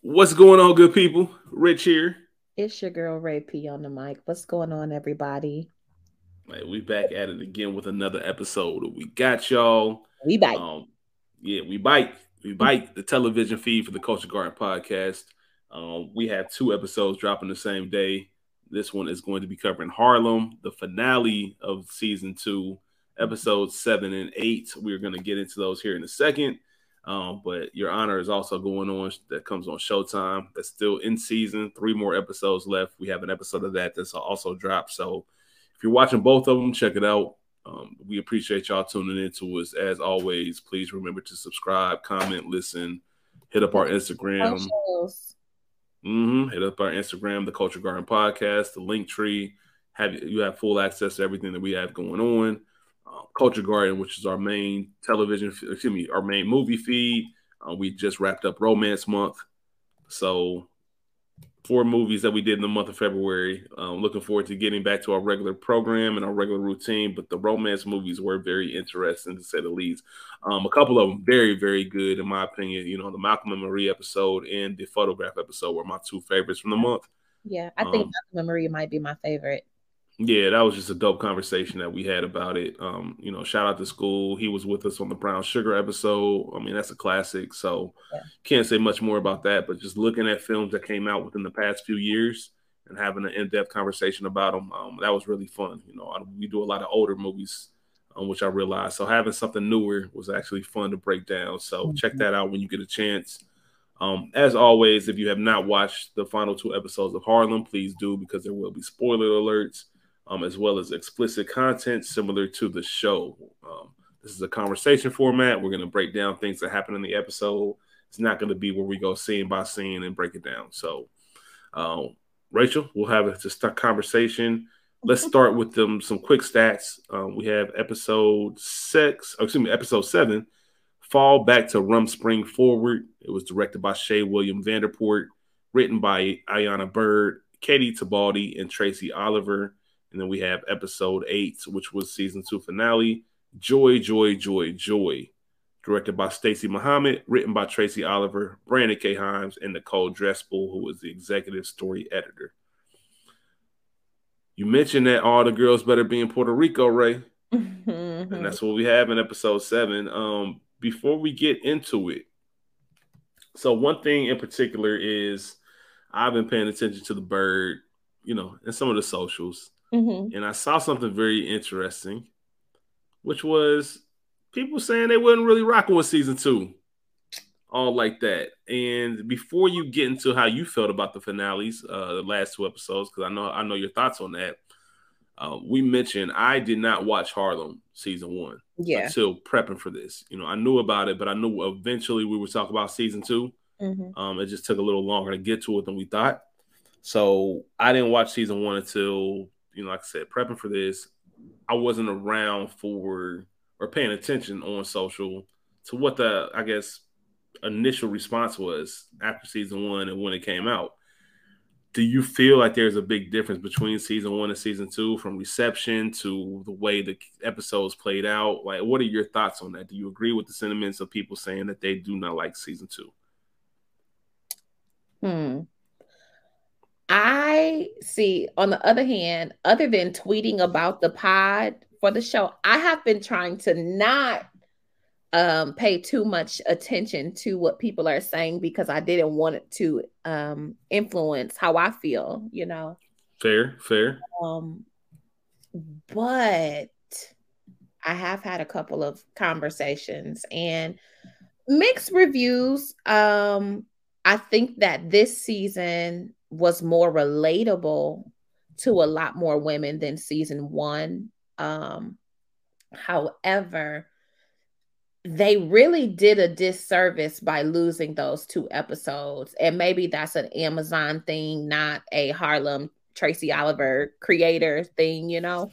What's going on, good people? Rich here. It's your girl Ray P on the mic. What's going on, everybody? Hey, we back at it again with another episode. We got y'all. We bite. Um, yeah, we bite. We bite the television feed for the Culture Garden podcast. Um, we have two episodes dropping the same day. This one is going to be covering Harlem, the finale of season two, episodes seven and eight. We're going to get into those here in a second. Um, but Your Honor is also going on. That comes on Showtime. That's still in season. Three more episodes left. We have an episode of that that's also dropped. So if you're watching both of them, check it out. Um, we appreciate y'all tuning in to us. As always, please remember to subscribe, comment, listen, hit up our Instagram. Mm-hmm. Hit up our Instagram, the Culture Garden Podcast, the link tree. Have you have full access to everything that we have going on. Uh, Culture Garden, which is our main television, excuse me, our main movie feed. Uh, we just wrapped up Romance Month, so four movies that we did in the month of February. Um, looking forward to getting back to our regular program and our regular routine. But the romance movies were very interesting to say the least. Um, a couple of them very, very good in my opinion. You know, the Malcolm and Marie episode and the photograph episode were my two favorites from the month. Yeah, I think um, Malcolm and Marie might be my favorite yeah, that was just a dope conversation that we had about it. Um, you know, shout out to school. He was with us on the brown sugar episode. I mean, that's a classic. So yeah. can't say much more about that. But just looking at films that came out within the past few years and having an in-depth conversation about them, um, that was really fun. You know, I, we do a lot of older movies, um, which I realized. So having something newer was actually fun to break down. So mm-hmm. check that out when you get a chance. Um, as always, if you have not watched the final two episodes of Harlem, please do because there will be spoiler alerts um, as well as explicit content similar to the show. Um, this is a conversation format. We're going to break down things that happen in the episode. It's not going to be where we go scene by scene and break it down. So, um, Rachel, we'll have a just a conversation. Let's start with them some quick stats. Um, we have episode six, oh, excuse me, episode seven. Fall back to Rum Spring Forward. It was directed by Shea William Vanderport, written by Ayana Bird, Katie Tabaldi, and Tracy Oliver. And then we have episode eight, which was season two finale, Joy, Joy, Joy, Joy, directed by Stacy Muhammad, written by Tracy Oliver, Brandon K. Himes, and Nicole Dressel, who was the executive story editor. You mentioned that all the girls better be in Puerto Rico, Ray. Mm-hmm. And that's what we have in episode seven. Um, before we get into it, so one thing in particular is I've been paying attention to the bird, you know, and some of the socials. Mm-hmm. And I saw something very interesting, which was people saying they wasn't really rocking with season two, all like that. And before you get into how you felt about the finales, uh, the last two episodes, because I know I know your thoughts on that. Uh, we mentioned I did not watch Harlem season one yeah. until prepping for this. You know, I knew about it, but I knew eventually we would talk about season 2 mm-hmm. Um, it just took a little longer to get to it than we thought. So I didn't watch season one until you know, like I said, prepping for this, I wasn't around for or paying attention on social to what the I guess initial response was after season one and when it came out. Do you feel like there's a big difference between season one and season two from reception to the way the episodes played out? Like, what are your thoughts on that? Do you agree with the sentiments of people saying that they do not like season two? Hmm. I see, on the other hand, other than tweeting about the pod for the show, I have been trying to not um, pay too much attention to what people are saying because I didn't want it to um, influence how I feel, you know. Fair, fair. Um, but I have had a couple of conversations and mixed reviews. Um, I think that this season was more relatable to a lot more women than season one. Um, however, they really did a disservice by losing those two episodes. And maybe that's an Amazon thing, not a Harlem Tracy Oliver creator thing, you know?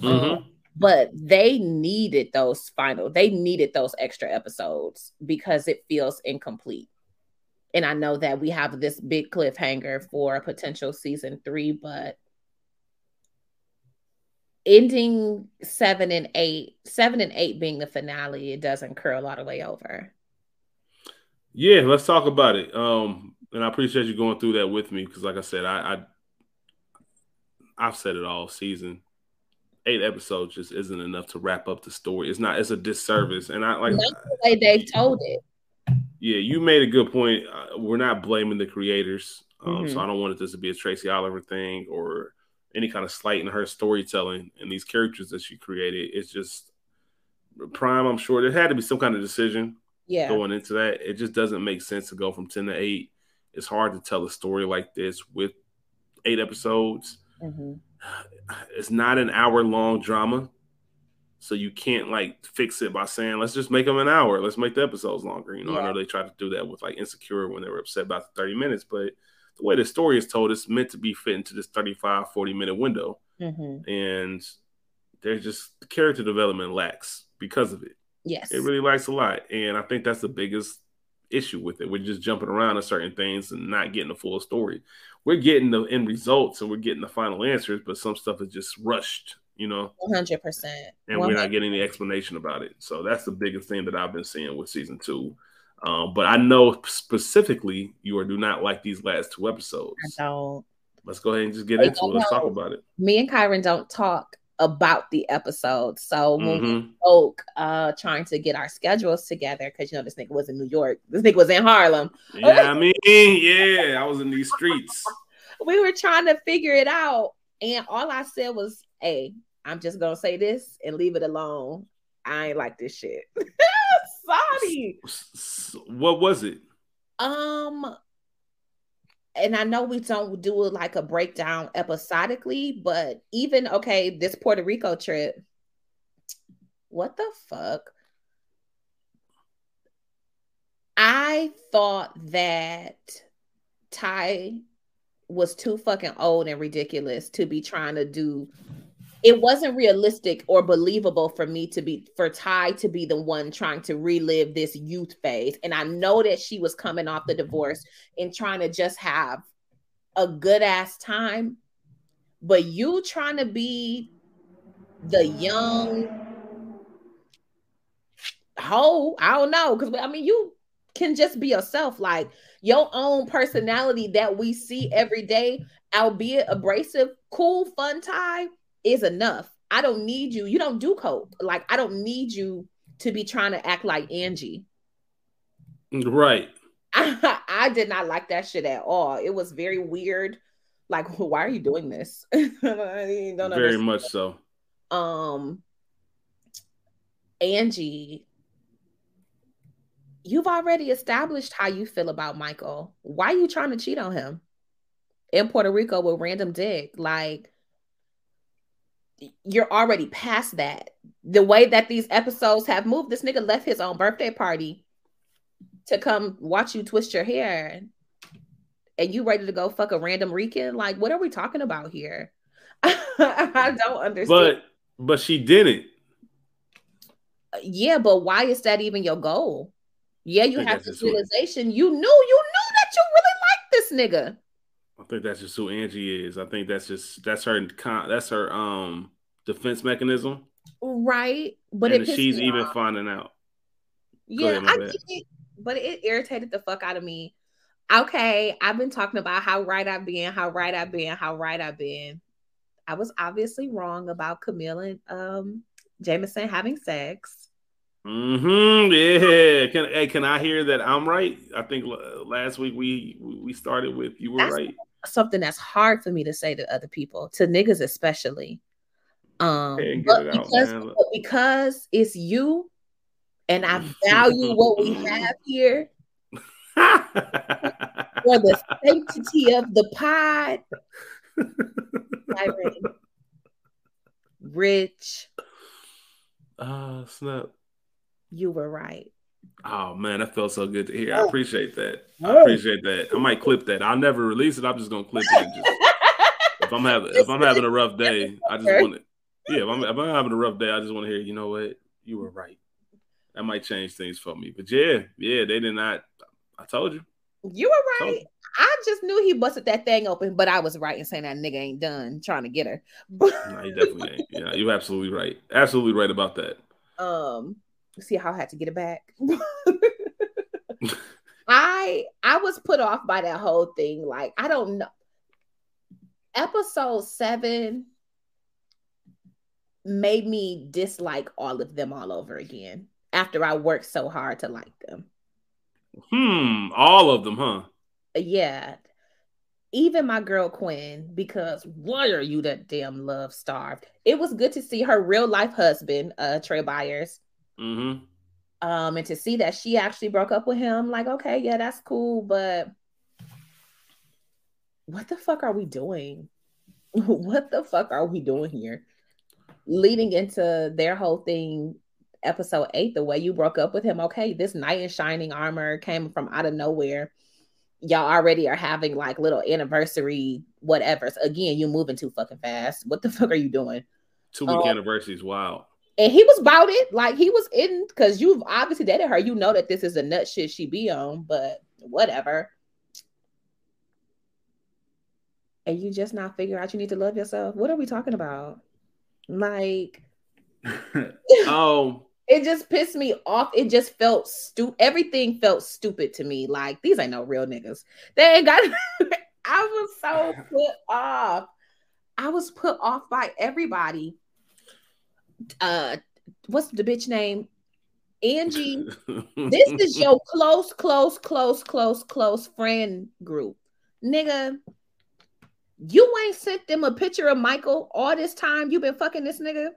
Mm-hmm. Um, but they needed those final, they needed those extra episodes because it feels incomplete and I know that we have this big cliffhanger for a potential season three, but ending seven and eight, seven and eight being the finale, it doesn't curl all the way over. Yeah, let's talk about it. Um, and I appreciate you going through that with me because, like I said, I, I I've said it all season. Eight episodes just isn't enough to wrap up the story. It's not. It's a disservice, and I like the way they told it. Yeah, you made a good point. Uh, we're not blaming the creators, um, mm-hmm. so I don't want this to be a Tracy Oliver thing or any kind of slight in her storytelling and these characters that she created. It's just Prime. I'm sure there had to be some kind of decision yeah. going into that. It just doesn't make sense to go from ten to eight. It's hard to tell a story like this with eight episodes. Mm-hmm. It's not an hour long drama. So you can't like fix it by saying, let's just make them an hour. Let's make the episodes longer. You know, yeah. I know they tried to do that with like Insecure when they were upset about the 30 minutes, but the way the story is told, it's meant to be fit into this 35, 40 minute window. Mm-hmm. And there's just the character development lacks because of it. Yes. It really lacks a lot. And I think that's the biggest issue with it. We're just jumping around on certain things and not getting the full story. We're getting the end results and we're getting the final answers, but some stuff is just rushed, you know. 100%. And we are not getting any explanation about it. So that's the biggest thing that I've been seeing with season two. Um, but I know specifically you are do not like these last two episodes. I don't. Let's go ahead and just get into it. Let's talk about it. Me and Kyron don't talk about the episode. So when mm-hmm. we spoke, uh, trying to get our schedules together, because you know this nigga was in New York, this nigga was in Harlem. Yeah, I mean, yeah, I was in these streets. we were trying to figure it out, and all I said was, "Hey, I'm just gonna say this and leave it alone. I ain't like this shit." Sorry. What was it? Um, and I know we don't do it like a breakdown episodically, but even okay, this Puerto Rico trip, what the fuck? I thought that Tye was too fucking old and ridiculous to be trying to do it wasn't realistic or believable for me to be for Tye to be the one trying to relive this youth phase. And I know that she was coming off the divorce and trying to just have a good ass time. But you trying to be the young hoe, I don't know. Cause I mean you can just be yourself, like your own personality that we see every day, albeit abrasive, cool, fun time is enough. I don't need you. You don't do coke. Like I don't need you to be trying to act like Angie. Right. I, I did not like that shit at all. It was very weird. Like, why are you doing this? very understand. much so. Um, Angie, you've already established how you feel about Michael. Why are you trying to cheat on him in Puerto Rico with random dick? Like, you're already past that. The way that these episodes have moved, this nigga left his own birthday party to come watch you twist your hair and you ready to go fuck a random Rican? Like, what are we talking about here? I don't understand. But but she didn't. Yeah, but why is that even your goal? Yeah, you have this realization. You knew, you knew that you really like this nigga. I think that's just who Angie is. I think that's just that's her that's her um defense mechanism. Right. But and she's even off. finding out. Yeah, ahead, it, but it irritated the fuck out of me. Okay, I've been talking about how right I've been, how right I've been, how right I've been. I was obviously wrong about Camille and um Jameson having sex. Mm-hmm. Yeah. Can hey, can I hear that I'm right? I think last week we we started with you were That's right something that's hard for me to say to other people, to niggas especially. Um, but because, out, but because it's you and I value what we have here for the sanctity of the pod. Rich. Ah, uh, snap. You were right. Oh man, that felt so good to hear. I oh. appreciate that. I appreciate that. I might clip that. I'll never release it. I'm just gonna clip it. Just, if I'm having if I'm having a rough day, I just want to. Yeah, if I'm, if I'm having a rough day, I just want to hear. You know what? You were right. That might change things for me. But yeah, yeah, they did not. I told you. You were right. I just knew he busted that thing open, but I was right in saying that nigga ain't done trying to get her. no, he definitely ain't. Yeah, you're absolutely right. Absolutely right about that. Um, see how I had to get it back. I I was put off by that whole thing. Like, I don't know. Episode seven made me dislike all of them all over again after I worked so hard to like them. Hmm, all of them, huh? Yeah. Even my girl Quinn, because why are you that damn love starved? It was good to see her real life husband, uh Trai Byers. Mm-hmm. Um, and to see that she actually broke up with him, like, okay, yeah, that's cool, but what the fuck are we doing? what the fuck are we doing here? Leading into their whole thing, episode eight, the way you broke up with him, okay, this knight in shining armor came from out of nowhere. Y'all already are having like little anniversary, whatever. So again, you moving too fucking fast. What the fuck are you doing? Two week um, anniversary is wild and he was about it. Like he was in because you've obviously dated her. You know that this is a nut shit she be on, but whatever. And you just now figure out you need to love yourself. What are we talking about? Like, oh, it just pissed me off. It just felt stupid. Everything felt stupid to me. Like these ain't no real niggas. They ain't got. I was so put off. I was put off by everybody uh what's the bitch name? Angie, this is your close, close, close, close, close friend group. Nigga, you ain't sent them a picture of Michael all this time you been fucking this nigga.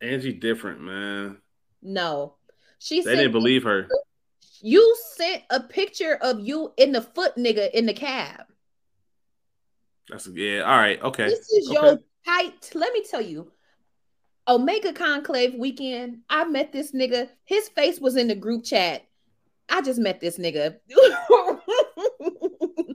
Angie different, man. No. She they didn't believe her. You sent a picture of you in the foot nigga in the cab. That's yeah, all right, okay. This is okay. your height. Let me tell you, Omega Conclave weekend, I met this nigga. His face was in the group chat. I just met this nigga.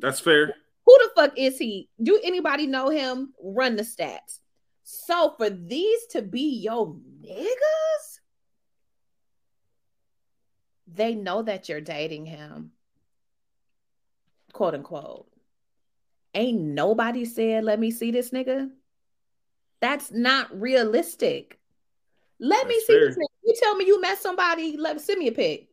That's fair. Who the fuck is he? Do anybody know him? Run the stats. So for these to be your niggas, they know that you're dating him. Quote unquote. Ain't nobody said, let me see this nigga. That's not realistic. Let That's me see fair. this. You tell me you met somebody. Let send me a pic.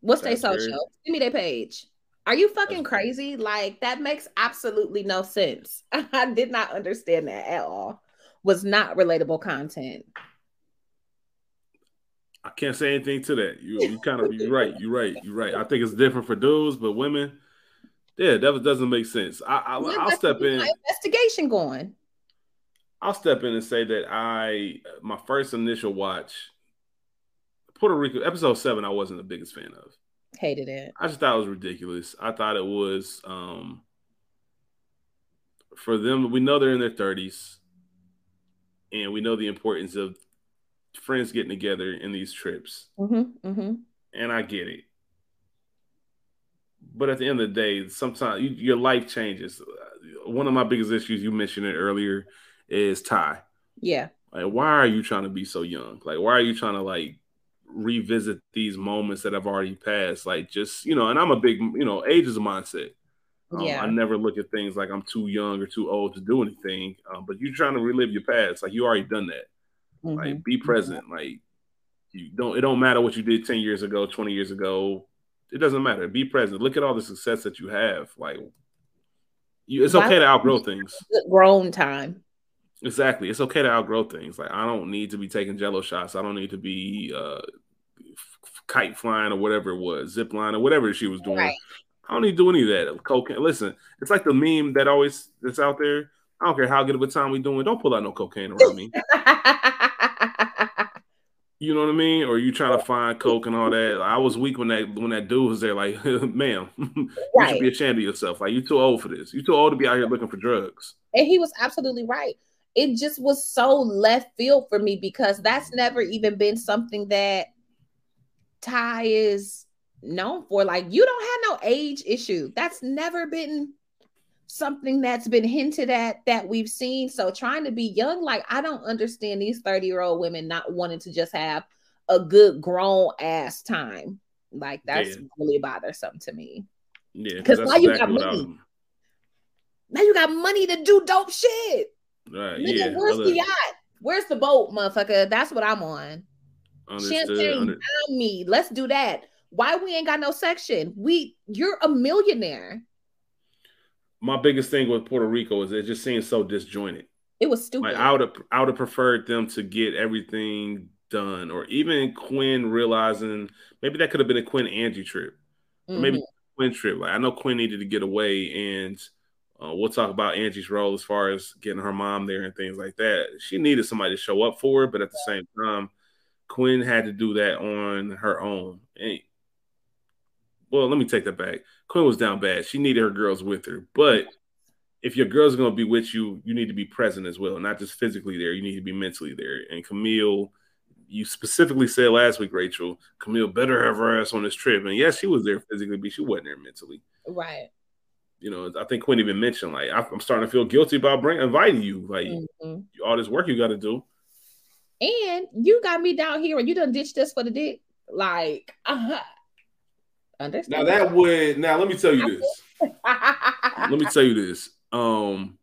What's their social? Send me their page. Are you fucking crazy? Like that makes absolutely no sense. I did not understand that at all. Was not relatable content. I can't say anything to that. You you kind of you're right. You're right. You're right. I think it's different for dudes, but women, yeah, that doesn't make sense. I, will step in. Investigation going. I'll step in and say that I my first initial watch Puerto Rico episode seven I wasn't the biggest fan of. Hated it. I just thought it was ridiculous. I thought it was um for them. We know they're in their thirties, and we know the importance of friends getting together in these trips. Mm-hmm, mm-hmm. And I get it, but at the end of the day, sometimes you, your life changes. One of my biggest issues you mentioned it earlier is Tye. Yeah. Like, why are you trying to be so young? Like, why are you trying to like revisit these moments that have already passed? Like, just you know, and I'm a big, you know, age is a mindset. Um, yeah. I never look at things like I'm too young or too old to do anything. Um, but you're trying to relive your past. Like you already done that. Mm-hmm. Like be present. Mm-hmm. Like you don't. It don't matter what you did ten years ago, twenty years ago. It doesn't matter. Be present. Look at all the success that you have. Like you, it's okay to outgrow things. Grown time. Exactly. It's okay to outgrow things. Like I don't need to be taking jello shots. I don't need to be uh, kite flying or whatever it was, zip line or whatever she was doing. Right. I don't need to do any of that. Cocaine. Listen, it's like the meme that always that's out there. I don't care how good of a time we doing. Don't pull out no cocaine around me. you know what I mean? Or you trying to find coke and all that. I was weak when that when that dude was there. Like, ma'am, you right. should be ashamed of yourself. Like, you too old for this. You too old to be out here looking for drugs. And he was absolutely right it just was so left field for me because that's never even been something that Tye is known for. Like, you don't have no age issue. That's never been something that's been hinted at that we've seen. So, trying to be young, like, I don't understand these 30 year old women not wanting to just have a good grown ass time. Like, that's yeah. really bothersome to me. Yeah, because now you got money. Now you got money to do dope shit. Right. Nigga, yeah. Where's the yacht? Where's the boat, motherfucker? That's what I'm on. Understood. Champagne Under- me. Let's do that. Why we ain't got no section? We you're a millionaire. My biggest thing with Puerto Rico is it just seems so disjointed. It was stupid. Like I would have I would have preferred them to get everything done, or even Quinn realizing maybe that could have been a Quinn Angie trip, mm-hmm. maybe Quinn trip. Like I know Quinn needed to get away, and uh, we'll talk about Angie's role as far as getting her mom there and things like that. She needed somebody to show up for her, but at the same time, Quinn had to do that on her own. And, well, let me take that back. Quinn was down bad. She needed her girls with her, but if your girl's are going to be with you, you need to be present as well, not just physically there. You need to be mentally there. And Camille you specifically said last week, Rachel, Camille better have her ass on this trip. And yes, she was there physically, but she wasn't there mentally. Right. You know, I think Quinn even mentioned like I'm starting to feel guilty about bringing inviting you, like mm-hmm. all this work you got to do. And you got me down here, and you done ditched us for the dick. Like, uh-huh. understand? Now that would now let me tell you this. let me tell you this. Um,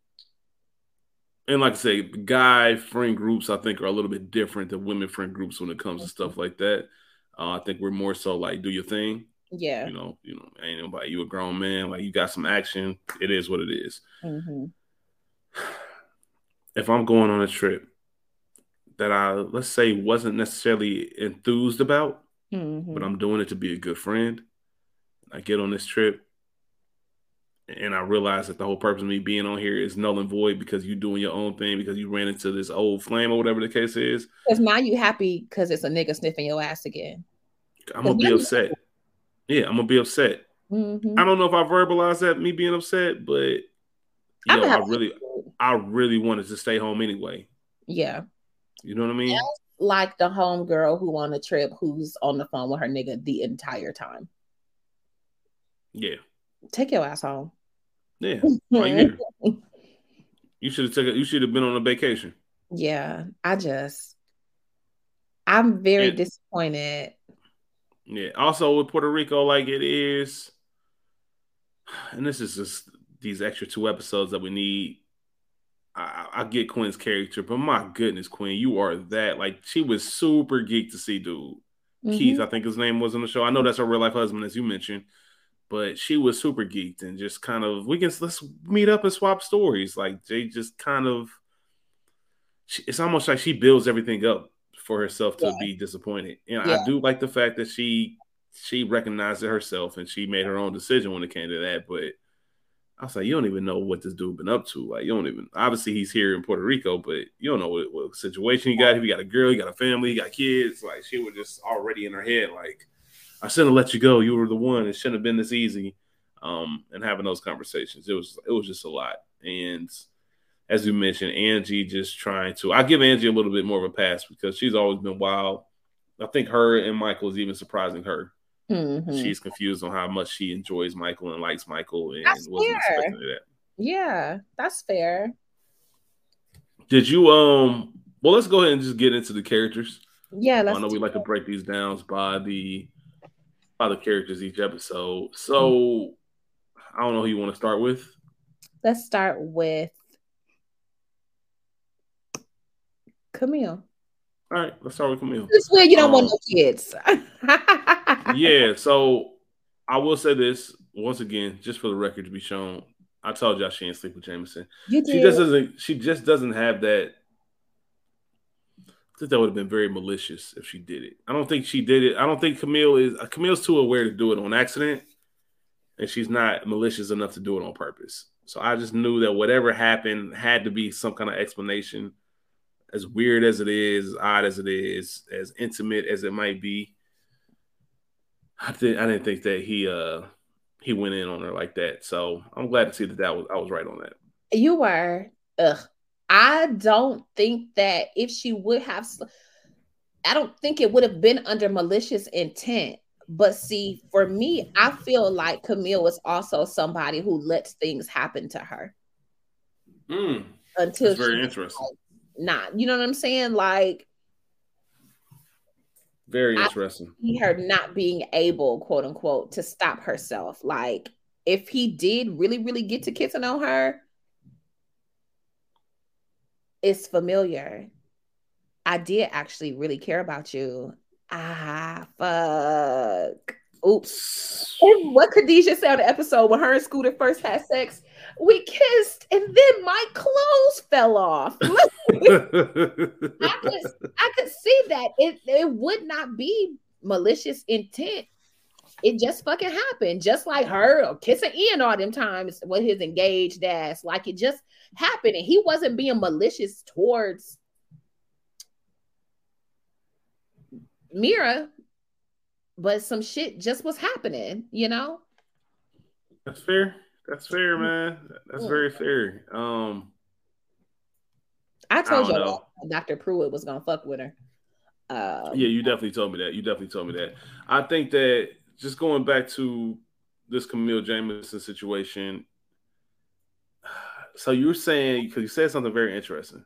and like I say, guy friend groups I think are a little bit different than women friend groups when it comes to stuff like that. Uh, I think we're more so like do your thing. Yeah. You know, you know, ain't nobody. You a grown man, like you got some action. It is what it is. Mm-hmm. If I'm going on a trip that I let's say wasn't necessarily enthused about, mm-hmm. but I'm doing it to be a good friend. I get on this trip and I realize that the whole purpose of me being on here is null and void because you're doing your own thing because you ran into this old flame or whatever the case is. Because now you happy because it's a nigga sniffing your ass again. I'm gonna be upset. Yeah, I'm gonna be upset. Mm-hmm. I don't know if I verbalized that me being upset, but you know, I really, I really wanted to stay home anyway. Yeah, you know what I mean. like the home girl who on a trip who's on the phone with her nigga the entire time. Yeah, take your ass home. Yeah, you should have taken. You should have been on a vacation. Yeah, I just, I'm very and, disappointed. Yeah. Also, with Puerto Rico, like it is, and this is just these extra two episodes that we need. I, I get Quinn's character, but my goodness, Quinn, you are that. Like she was super geeked to see, dude. Mm-hmm. Keith, I think his name was on the show. I know that's her real life husband, as you mentioned but she was super geeked and just kind of we can let's meet up and swap stories. Like they just kind of, it's almost like she builds everything up for herself to yeah. be disappointed. And yeah. I do like the fact that she she recognized it herself and she made her own decision when it came to that. But I was like, you don't even know what this dude been up to. Like you don't even obviously he's here in Puerto Rico, but you don't know what, what situation he got. He got a girl, he got a family, he got kids. Like she was just already in her head, like I shouldn't have let you go. You were the one. It shouldn't have been this easy. Um, and having those conversations, it was it was just a lot. And as you mentioned, Angie just trying to. I give Angie a little bit more of a pass because she's always been wild. I think her and Michael is even surprising her. Mm-hmm. She's confused on how much she enjoys Michael and likes Michael, and that's wasn't fair. expecting that. Yeah, that's fair. Did you um? Well, let's go ahead and just get into the characters. Yeah, I know we like to break these down by the by the characters each episode. So I don't know who you want to start with. Let's start with Camille. All right, let's start with Camille. This way you don't um, want no kids. yeah, so I will say this once again, just for the record to be shown. I told y'all she ain't sleep with Jameson. She just doesn't. She just doesn't have that I think that would have been very malicious if she did it. I don't think she did it. I don't think Camille is Camille's too aware to do it on accident, and she's not malicious enough to do it on purpose. So I just knew that whatever happened had to be some kind of explanation. As weird as it is, as odd as it is, as intimate as it might be, I didn't. I didn't think that he uh he went in on her like that. So I'm glad to see that that was I was right on that. You were. Ugh. I don't think that if she would have, I don't think it would have been under malicious intent. But see, for me, I feel like Camille was also somebody who lets things happen to her. Mm, until very interesting. Like, not, you know what I'm saying? Like, very interesting. her not being able, quote unquote, to stop herself. Like, if he did really, really get to kissing on her, it's familiar. I did actually really care about you. Ah, fuck. Oops. And what Khadijah said on the episode when her and Scooter first had sex, we kissed and then my clothes fell off. I could I could see that it, it would not be malicious intent. It just fucking happened. Just like her kissing Ian all them times with his engaged ass. Like it just happened. And he wasn't being malicious towards Mira, but some shit just was happening, you know? That's fair. That's fair, man. That's very fair. Um I told I you Dr. Pruitt was gonna fuck with her. Um, yeah, you definitely told me that. You definitely told me that. I think that just going back to this Camille Jamison situation. So you're saying because you said something very interesting.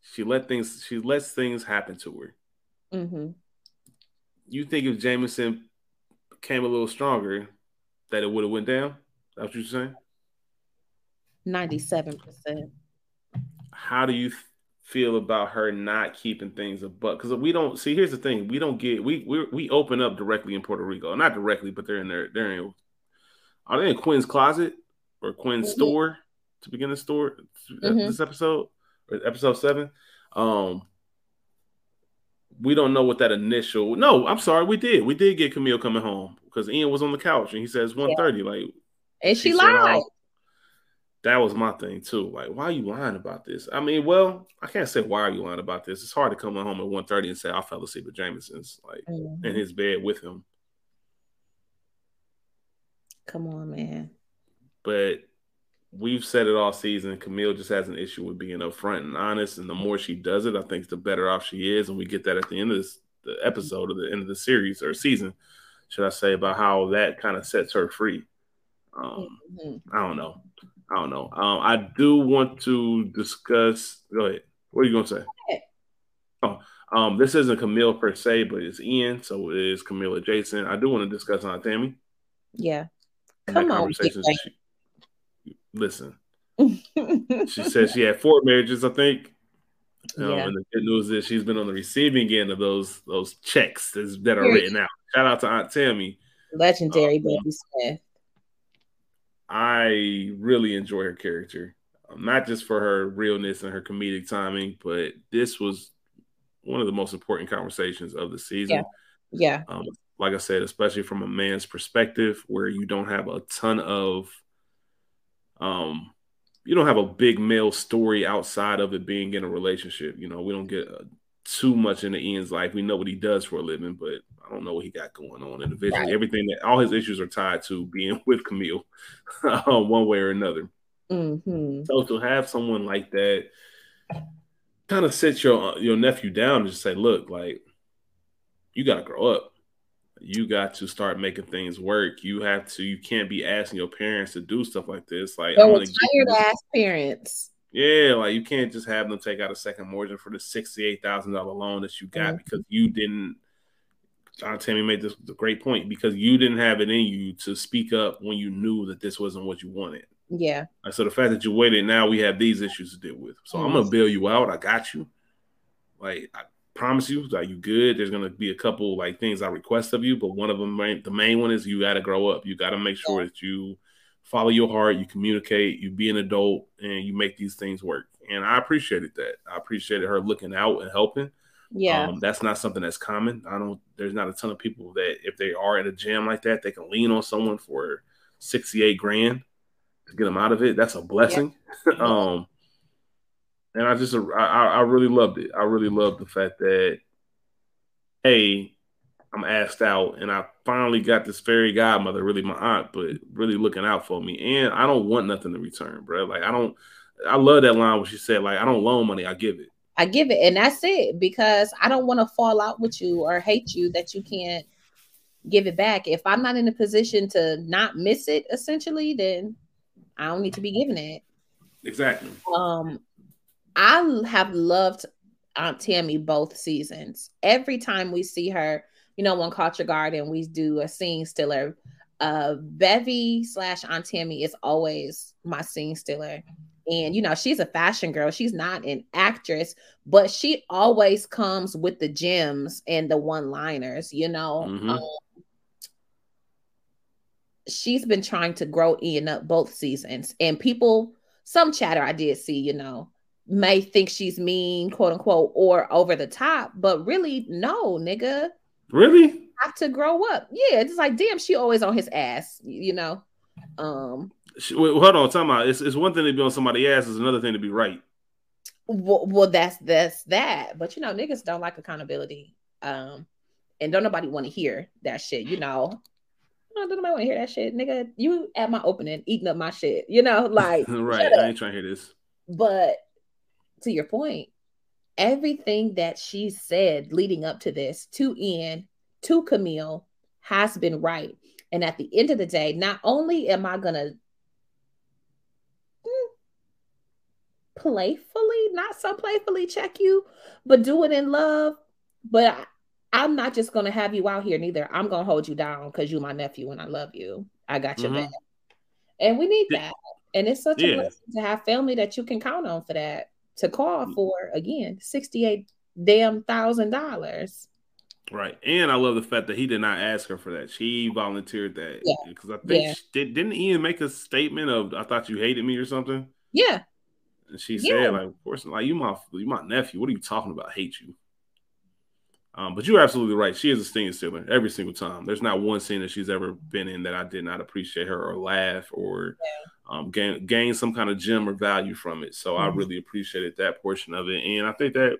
She let things. She lets things happen to her. Mm-hmm you think if Jamison came a little stronger, that it would have went down? That's what you're saying. Ninety-seven percent. How do you feel about her not keeping things above? Because we don't see. Here's the thing: we don't get we we we open up directly in Puerto Rico, not directly, but they're in there. They're in. Are they in Quinn's closet or Quinn's mm-hmm. store to begin the store? Mm-hmm. This episode or episode seven. Um, we don't know what that initial. No, I'm sorry, we did. We did get Camille coming home because Ian was on the couch and he says 1:30. Yeah. Like, and she, she lied. That was my thing too. Like, why are you lying about this? I mean, well, I can't say why are you lying about this. It's hard to come home at 1:30 and say I fell asleep with Jamison's like mm-hmm. in his bed with him. Come on, man. But we've said it all season. Camille just has an issue with being upfront and honest, and the more she does it, I think the better off she is. And we get that at the end of this, the episode or the end of the series or season, should I say, about how that kind of sets her free. Um, mm-hmm. I don't know. I don't know. Um, I do want to discuss. Go ahead. What are you gonna say? Oh, um, this isn't Camille per se, but it's Ian, so it is Camille adjacent. I do want to discuss Aunt Tammy. Yeah. Come on. She, listen. she says she had four marriages, I think. Um, yeah. And the good news is she's been on the receiving end of those those checks that are written out. Shout out to Aunt Tammy, legendary um, Bevy Smith. I really enjoy her character, um, not just for her realness and her comedic timing, but this was one of the most important conversations of the season. Yeah. yeah. Um, like I said, especially from a man's perspective, where you don't have a ton of um, you don't have a big male story outside of it being in a relationship. You know, we don't get uh, too much into Ian's life. We know what he does for a living, but I don't know what he got going on individually. Right. Everything that all his issues are tied to being with Camille, one way or another. Mm-hmm. So to have someone like that kind of sit your your nephew down and just say, "Look, like you got to grow up you got to start making things work. You have to. You can't be asking your parents to do stuff like this. Like I'm tired ass parents. Yeah, like you can't just have them take out a second mortgage for the sixty-eight thousand dollar loan that you got mm-hmm. because you didn't. John Tammy made this a great point because you didn't have it in you to speak up when you knew that this wasn't what you wanted. Yeah. And so the fact that you waited, now we have these issues to deal with. So mm-hmm. I'm gonna bail you out. I got you. Like I, promise you, are you good? There's gonna be a couple like things I request of you, but one of them, the main one is you got to grow up. You got to make sure that you follow your heart, you communicate, you be an adult, and you make these things work. And I appreciated that. I appreciated her looking out and helping. Yeah, um, that's not something that's common. I don't. There's not a ton of people that if they are in a jam like that, they can lean on someone for sixty-eight grand to get them out of it. That's a blessing. Yeah. um, and I just I, I really loved it. I really loved the fact that hey, I'm asked out, and I finally got this fairy godmother, really my aunt, but really looking out for me. And I don't want nothing in return, bro. Like I don't. I love that line where she said, like, I don't loan money, I give it. I give it, and that's it because I don't want to fall out with you or hate you that you can't give it back. If I'm not in a position to not miss it, essentially, then I don't need to be giving it. Exactly. Um, I have loved Aunt Tammy both seasons. Every time we see her, you know, on Culture Garden, we do a scene stealer. Uh, Bevy slash Aunt Tammy is always my scene stealer. And you know, she's a fashion girl. She's not an actress, but she always comes with the gems and the one-liners, you know. Mm-hmm. Um, she's been trying to grow Ian up both seasons. And people, some chatter I did see, you know, may think she's mean, quote unquote, or over the top, but really, no, nigga. Really? Have to grow up. Yeah, it's like, damn, she always on his ass, you know. Um Wait, hold on, time out. It's, it's one thing to be on somebody's ass, it's another thing to be right. Well, well, that's that's that. But you know, niggas don't like accountability. Um, and don't nobody want to hear that shit, you know. No, don't nobody want to hear that shit, nigga. You at my opening eating up my shit, you know, like right. I ain't trying to hear this. But to your point, everything that she said leading up to this, to Ian, to Camille, has been right. And at the end of the day, not only am I gonna hmm, playfully, not so playfully check you, but do it in love. But I, am not just gonna have you out here neither. I'm gonna hold you down because you're my nephew and I love you. I got your mm-hmm. back. And we need that. And it's such yeah. a blessing to have family that you can count on for that to call mm. for again 68 damn thousand dollars. Right. And I love the fact that he did not ask her for that. She volunteered that. Yeah. Because I think yeah. she, did, didn't Ian make a statement of I thought you hated me or something? Yeah. And she said, yeah. like, of course, like you my you my nephew. What are you talking about? hate you. Um, but you're absolutely right. She is a scene stealer every single time. There's not one scene that she's ever been in that I did not appreciate her or laugh or yeah. um, gain gain some kind of gem or value from it. So mm-hmm. I really appreciated that portion of it, and I think that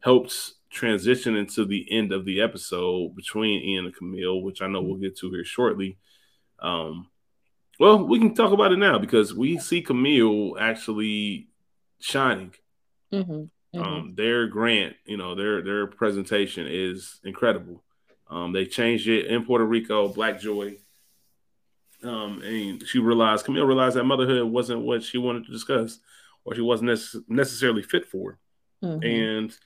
helps transition into the end of the episode between Ian and Camille, which I know we'll get to here shortly. Um, well, we can talk about it now because we see Camille actually shining. Mm-hmm. Mm-hmm. Um, their grant, you know, their their presentation is incredible. Um, they changed it in Puerto Rico, Black Joy. Um, and she realized, Camille realized that motherhood wasn't what she wanted to discuss, or she wasn't nec- necessarily fit for. Mm-hmm. And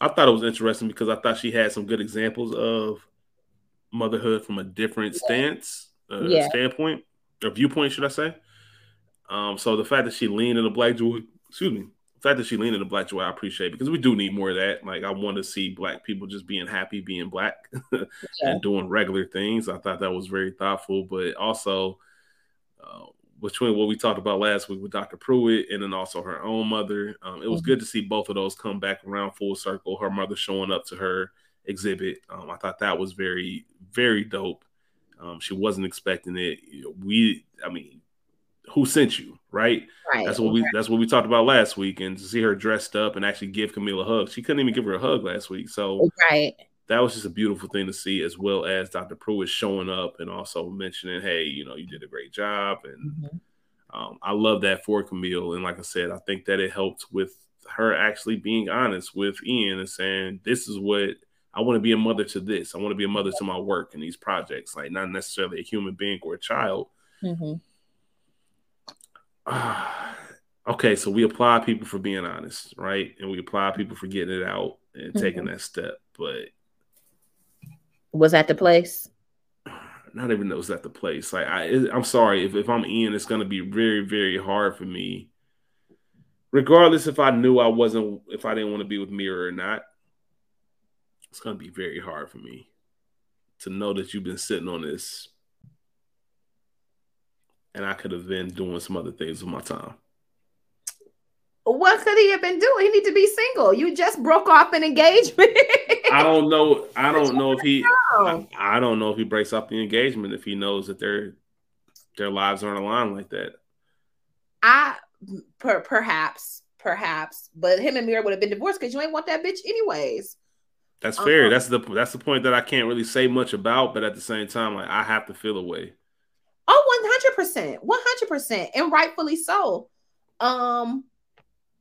I thought it was interesting because I thought she had some good examples of motherhood from a different yeah. stance, uh, yeah. standpoint, or viewpoint, should I say? Um, so the fact that she leaned into Black Joy, excuse me, fact that she leaned into black joy, I appreciate because we do need more of that. Like I want to see black people just being happy, being black, yeah. and doing regular things. I thought that was very thoughtful, but also uh, between what we talked about last week with Dr. Pruitt and then also her own mother, um, it was mm-hmm. good to see both of those come back around full circle. Her mother showing up to her exhibit, um, I thought that was very, very dope. Um, she wasn't expecting it. We, I mean, who sent you? right? Right. That's what we that's what we talked about last week, and to see her dressed up and actually give Camille a hug, she couldn't even give her a hug last week. So right. That was just a beautiful thing to see, as well as Dr. Pruitt showing up and also mentioning, "Hey, you know, you did a great job," and mm-hmm. um, I love that for Camille. And like I said, I think that it helped with her actually being honest with Ian and saying, "This is what I want to be a mother to. This I want to be a mother to my work and these projects, like not necessarily a human being or a child." Mm-hmm okay, so we apply people for being honest, right? And we apply people for getting it out and mm-hmm. taking that step. But was that the place? Not even that was at the place. Like I, I'm sorry if, if I'm Ian, it's going to be very, very hard for me. Regardless if I knew I wasn't, if I didn't want to be with Mira or not, it's going to be very hard for me to know that you've been sitting on this and I could have been doing some other things with my time. What could he have been doing? He need to be single. You just broke off an engagement. I don't know. I don't know if he. I, I, don't know if he breaks off the engagement if he knows that their their lives aren't aligned like that. I per, perhaps perhaps, but him and Mira would have been divorced because you ain't want that bitch anyways. That's fair. Um, that's the that's the point that I can't really say much about, but at the same time, like I have to feel away. Oh, 100%. 100%. And rightfully so. Um,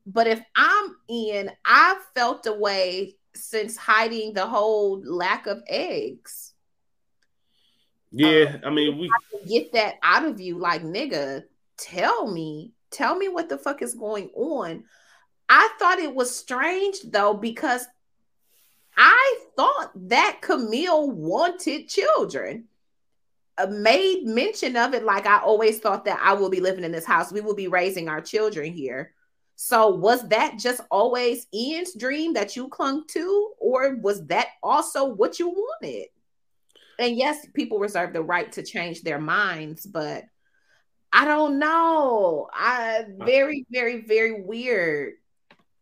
but if I'm in, I've felt a way since hiding the whole lack of eggs. Yeah, um, I mean, we I get that out of you. Like, nigga, tell me, tell me what the fuck is going on. I thought it was strange though, because I thought that Camille wanted children. Uh, made mention of it like I always thought that I will be living in this house. We will be raising our children here. So was that just always Ian's dream that you clung to, or was that also what you wanted? And yes, people reserve the right to change their minds, but I don't know. I very, very, very weird.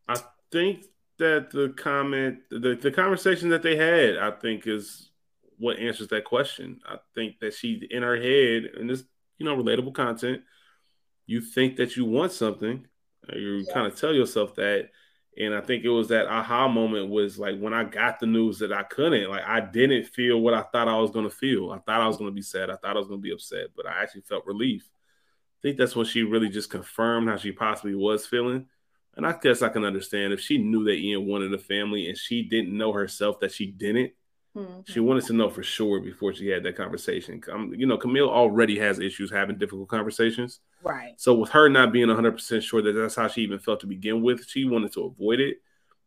I think that the comment, the, the conversation that they had, I think is what answers that question. I think that she in her head, and this, you know, relatable content, you think that you want something, you yeah. kind of tell yourself that. And I think it was that aha moment was like when I got the news that I couldn't, like I didn't feel what I thought I was gonna feel. I thought I was gonna be sad. I thought I was gonna be upset, but I actually felt relief. I think that's when she really just confirmed how she possibly was feeling. And I guess I can understand if she knew that Ian wanted a family and she didn't know herself that she didn't, Mm-hmm. She wanted to know for sure before she had that conversation. Um, you know, Camille already has issues having difficult conversations. Right. So with her not being 100% sure that that's how she even felt to begin with, she wanted to avoid it.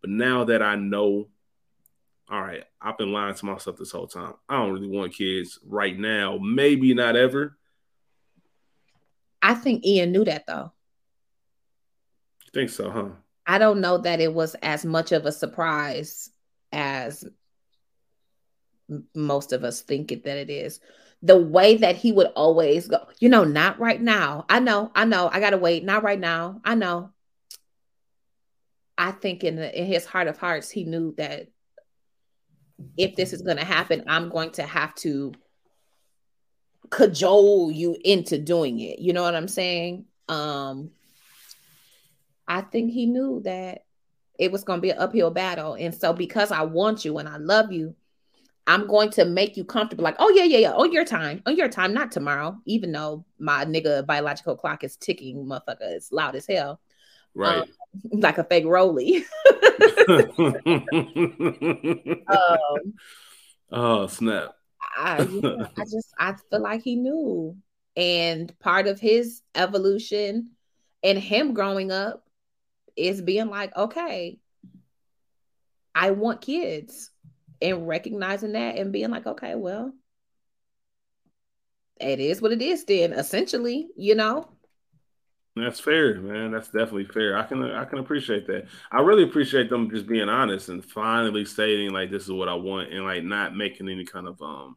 But now that I know, all right, I've been lying to myself this whole time. I don't really want kids right now. Maybe not ever. I think Ian knew that though. You think so, huh? I don't know that it was as much of a surprise as most of us think it that it is. The way that he would always go you know not right now. I know i know i gotta wait. Not right now. I know. I think in, the, in his heart of hearts he knew that if this is going to happen i'm going to have to cajole you into doing it. You know what i'm saying? Um i think he knew that it was going to be an uphill battle. And so because i want you and i love you I'm going to make you comfortable. Like, oh yeah, yeah, yeah, on your time, on your time, not tomorrow. Even though my nigga biological clock is ticking, motherfucker, it's loud as hell. Right. Um, like a fake roly. um, oh snap! I, yeah, I just I feel like he knew, and part of his evolution and him growing up is being like, okay, I want kids and recognizing that and being like, okay, well, it is what it is then, essentially, you know. That's fair, man. That's definitely fair. I can I can appreciate that. I really appreciate them just being honest and finally stating like this is what I want and like not making any kind of um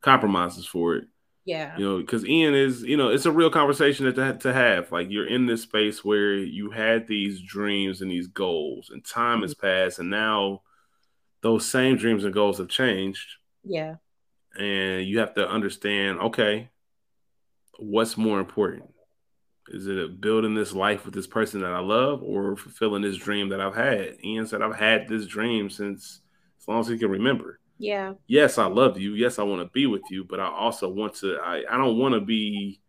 compromises for it. Yeah. You know, because Ian is, you know, it's a real conversation to, to have. Like you're in this space where you had these dreams and these goals, and time mm-hmm. has passed, and now those same dreams and goals have changed. Yeah. And you have to understand, okay, what's more important? Is it building this life with this person that I love or fulfilling this dream that I've had? Ian said, I've had this dream since as long as he can remember. Yeah. Yes, I love you. Yes, I want to be with you, but I also want to, I, I don't want to be,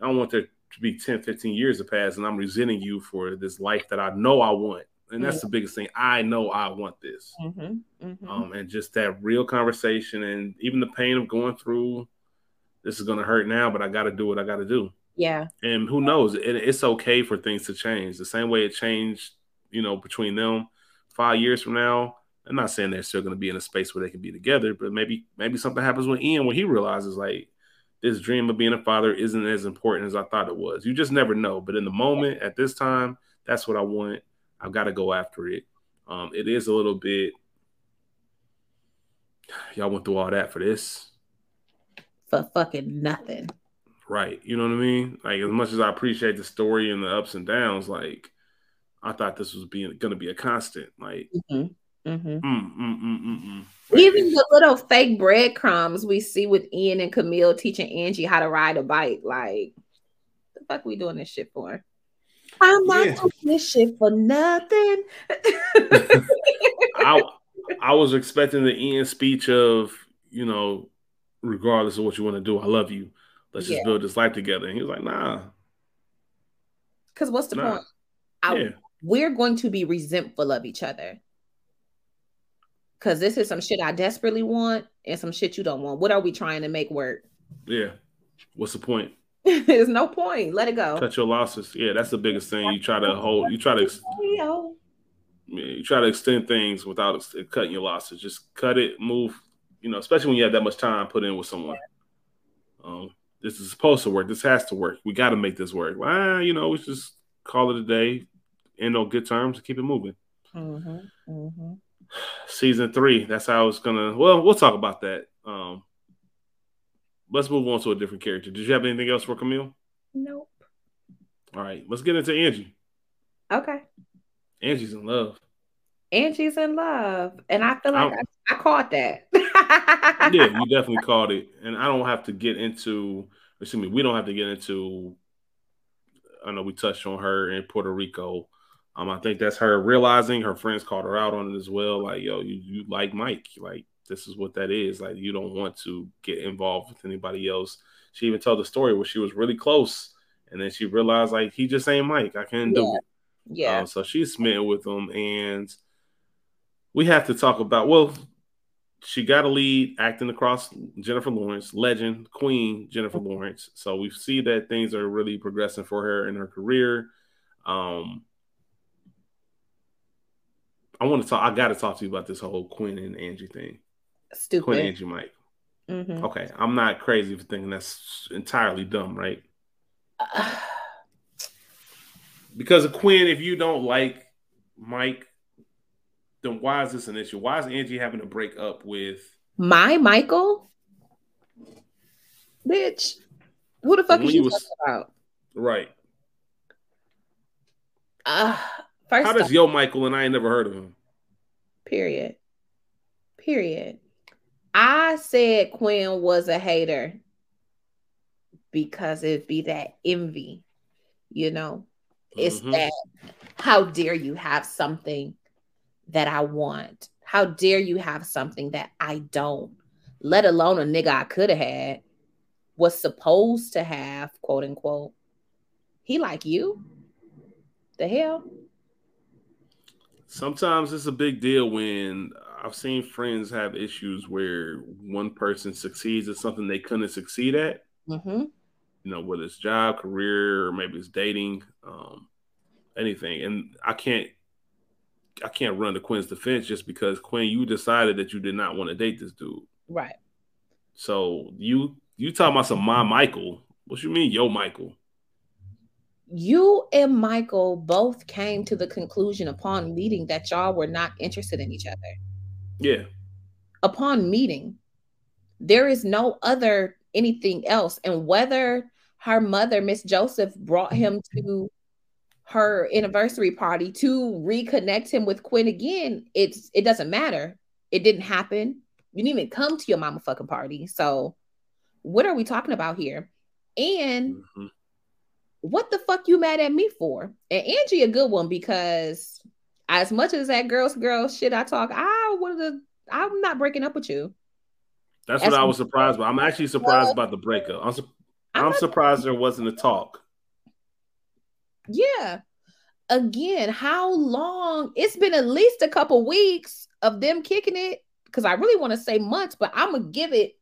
I don't want there to be 10, 15 years to pass and I'm resenting you for this life that I know I want and that's the biggest thing. I know I want this, mm-hmm, mm-hmm. Um, and just that real conversation, and even the pain of going through. This is gonna hurt now, but I got to do what I got to do. Yeah. And who knows? It, it's okay for things to change. The same way it changed, you know, between them five years from now. I'm not saying they're still going to be in a space where they can be together, but maybe maybe something happens with Ian when he realizes like this dream of being a father isn't as important as I thought it was. You just never know. But in the moment, at this time, that's what I want. I've got to go after it. Um, it is a little bit. Y'all went through all that for this. For fucking nothing. Right. You know what I mean? Like as much as I appreciate the story and the ups and downs, like I thought this was being going to be a constant. Like. Mm-hmm. Mm-hmm. Mm, mm, mm, Even the little fake breadcrumbs we see with Ian and Camille teaching Angie how to ride a bike, like the fuck we doing this shit for? I'm not yeah. doing this shit for nothing. I, I was expecting the end speech of, you know, regardless of what you want to do, I love you. Let's yeah. just build this life together. And he was like, nah. Because what's the nah. point? I, yeah. We're going to be resentful of each other. Because this is some shit I desperately want and some shit you don't want. What are we trying to make work? Yeah. What's the point? There's no point. Let it go. Cut your losses. Yeah, that's the biggest thing. You try to hold. You try to. You try to extend things without cutting your losses. Just cut it. Move. You know, especially when you have that much time put in with someone. Um, this is supposed to work. This has to work. We got to make this work. Well, you know, we just call it a day, end on good terms, and keep it moving. Mm-hmm, mm-hmm. Season three. That's how it's gonna. Well, we'll talk about that. Um, let's move on to a different character. Did you have anything else for Camille? Nope. All right, let's get into Angie. Okay. Angie's in love. Angie's in love, and I feel like I, I, caught that. yeah, you definitely caught it, and I don't have to get into. Excuse me, we don't have to get into. I know we touched on her in Puerto Rico. Um, I think that's her realizing her friends called her out on it as well. Like, yo, you, you like Mike, like this is what that is. Like, you don't want to get involved with anybody else. She even told the story where she was really close, and then she realized like he just ain't Mike. I can't yeah. do it. Yeah. Um, so she's smitten with him, and we have to talk about well, she got a lead acting across Jennifer Lawrence, legend, queen Jennifer Lawrence. So we see that things are really progressing for her in her career. Um, I want to talk. I got to talk to you about this whole Quinn and Angie thing. Stupid. Quinn Angie Mike. Mm-hmm. Okay, I'm not crazy for thinking that's entirely dumb, right? because of Quinn, if you don't like Mike, then why is this an issue? Why is Angie having to break up with my Michael? Bitch, who the fuck is you was, talking about? Right. Uh, first How does Yo Michael and I ain't never heard of him? Period. Period. I said Quinn was a hater because it'd be that envy, you know. It's mm-hmm. that how dare you have something that I want? How dare you have something that I don't? Let alone a nigga I could have had, was supposed to have, quote unquote. He like you? The hell? Sometimes it's a big deal when I've seen friends have issues where one person succeeds at something they couldn't succeed at. Mm-hmm. You know, whether it's job, career, or maybe it's dating, um, anything. And I can't I can't run to Quinn's defense just because Quinn, you decided that you did not want to date this dude. Right. So you you talking about some my Michael. What you mean, yo Michael? You and Michael both came to the conclusion upon meeting that y'all were not interested in each other. Yeah. Upon meeting, there is no other anything else. And whether her mother, Miss Joseph, brought him to her anniversary party to reconnect him with Quinn again, it's it doesn't matter. It didn't happen. You didn't even come to your mama fucking party. So what are we talking about here? And mm-hmm. what the fuck you mad at me for? And Angie a good one because as much as that girls girls shit I talk, I would have I'm not breaking up with you. That's as what I was surprised by. I'm actually surprised about the breakup. I'm, su- I'm, I'm surprised there wasn't a talk yeah again how long it's been at least a couple weeks of them kicking it because i really want to say months but i'm gonna give it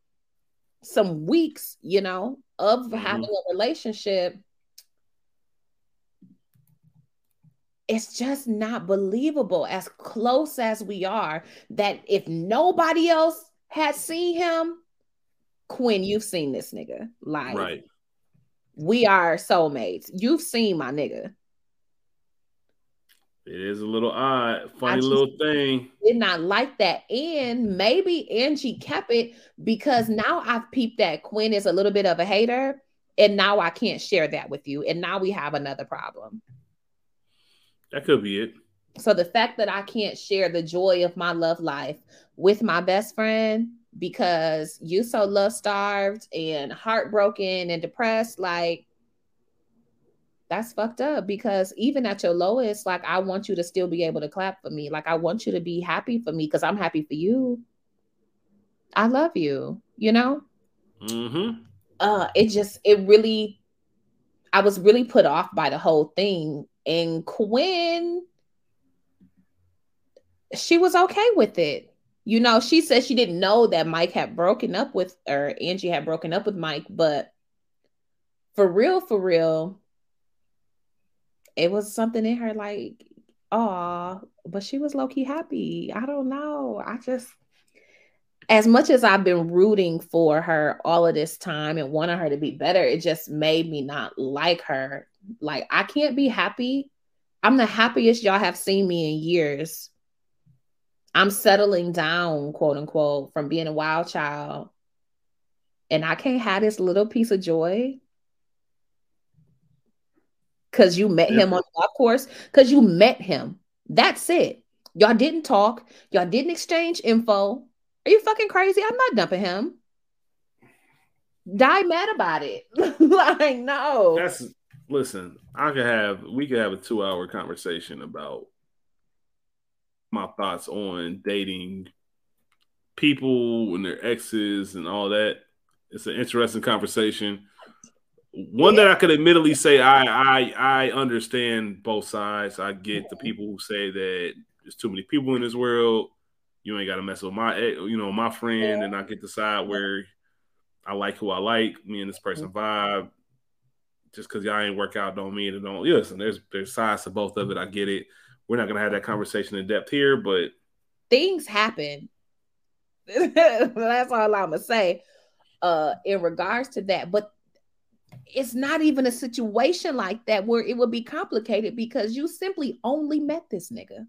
some weeks you know of mm-hmm. having a relationship it's just not believable as close as we are that if nobody else had seen him quinn you've seen this nigga like right we are soulmates. You've seen my nigga. It is a little odd, funny little thing. Did not like that. And maybe Angie kept it because now I've peeped that Quinn is a little bit of a hater. And now I can't share that with you. And now we have another problem. That could be it. So the fact that I can't share the joy of my love life with my best friend because you so love starved and heartbroken and depressed like that's fucked up because even at your lowest like i want you to still be able to clap for me like i want you to be happy for me because i'm happy for you i love you you know mm-hmm. uh it just it really i was really put off by the whole thing and quinn she was okay with it you know, she said she didn't know that Mike had broken up with or Angie had broken up with Mike, but for real, for real, it was something in her like, oh, but she was low key happy. I don't know. I just, as much as I've been rooting for her all of this time and wanting her to be better, it just made me not like her. Like, I can't be happy. I'm the happiest y'all have seen me in years. I'm settling down, quote unquote, from being a wild child. And I can't have this little piece of joy because you met him on the golf course, because you met him. That's it. Y'all didn't talk, y'all didn't exchange info are you fucking crazy? I'm not dumping him. Die mad about it. like, no. That's listen, I could have we could have a two hour conversation about my thoughts on dating people and their exes and all that. It's an interesting conversation. One that I could admittedly say I I I understand both sides. I get the people who say that there's too many people in this world you ain't got to mess with my, you know, my friend, and I get to decide where I like who I like. Me and this person mm-hmm. vibe. Just because y'all ain't work out don't mean it don't. Listen, there's there's sides to both of it. I get it. We're not gonna have that conversation in depth here, but things happen. That's all I'm gonna say. Uh, in regards to that, but it's not even a situation like that where it would be complicated because you simply only met this nigga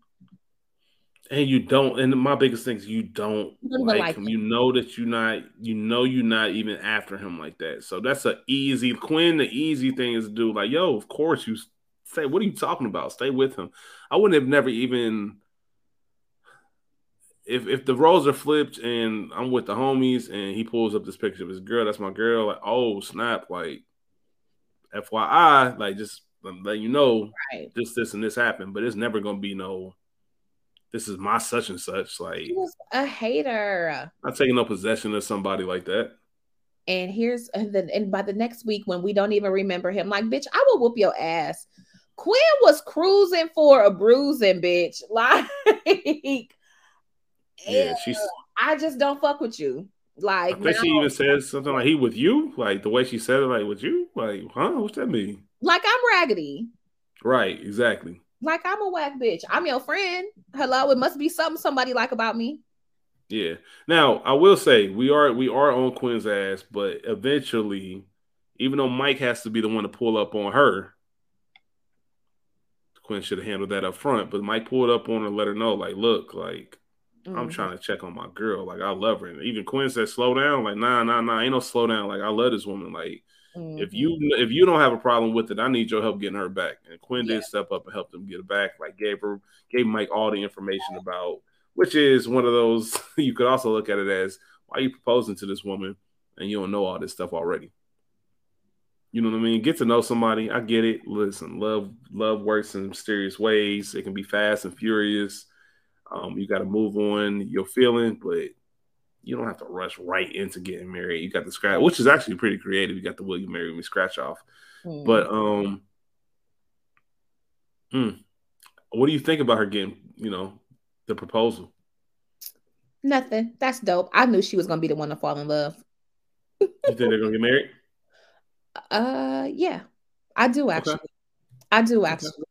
and you don't and my biggest thing is you don't like, like, him. him. You know that you're not you know you're not even after him like that. So that's a easy Quinn, the easy thing is to do like, yo, of course you say, what are you talking about? Stay with him. I wouldn't have never even if if the roles are flipped and I'm with the homies and he pulls up this picture of his girl, that's my girl, like, oh snap, like FYI, like just um, let you know right. this, this, and this happened, but it's never gonna be no this is my such and such. Like he was a hater. Not taking no possession of somebody like that. And here's and then and by the next week when we don't even remember him, like bitch, I will whoop your ass. Quinn was cruising for a bruising, bitch. Like, yeah, she's. I just don't fuck with you. Like, I think she even says something like he with you, like the way she said it, like with you, like, huh? What's that mean? Like I'm raggedy. Right, exactly. Like I'm a whack bitch. I'm your friend. Hello, it must be something somebody like about me. Yeah. Now I will say we are we are on Quinn's ass, but eventually, even though Mike has to be the one to pull up on her, Quinn should have handled that up front. But Mike pulled up on her, let her know, like, look, like mm-hmm. I'm trying to check on my girl. Like I love her. And even Quinn said, slow down. Like, nah, nah, nah, ain't no slow down. Like I love this woman. Like Mm-hmm. If you if you don't have a problem with it, I need your help getting her back. And Quinn yeah. did step up and help them get her back. Like gave her gave Mike all the information about, which is one of those you could also look at it as why are you proposing to this woman and you don't know all this stuff already. You know what I mean? Get to know somebody. I get it. Listen, love love works in mysterious ways. It can be fast and furious. Um, you got to move on your feeling, but you don't have to rush right into getting married. You got the scratch, which is actually pretty creative. You got the "Will you marry me?" scratch off. Mm. But um, hmm, what do you think about her getting, you know, the proposal? Nothing. That's dope. I knew she was gonna be the one to fall in love. you think they're gonna get married? Uh, yeah, I do actually. Okay. I do actually. Okay.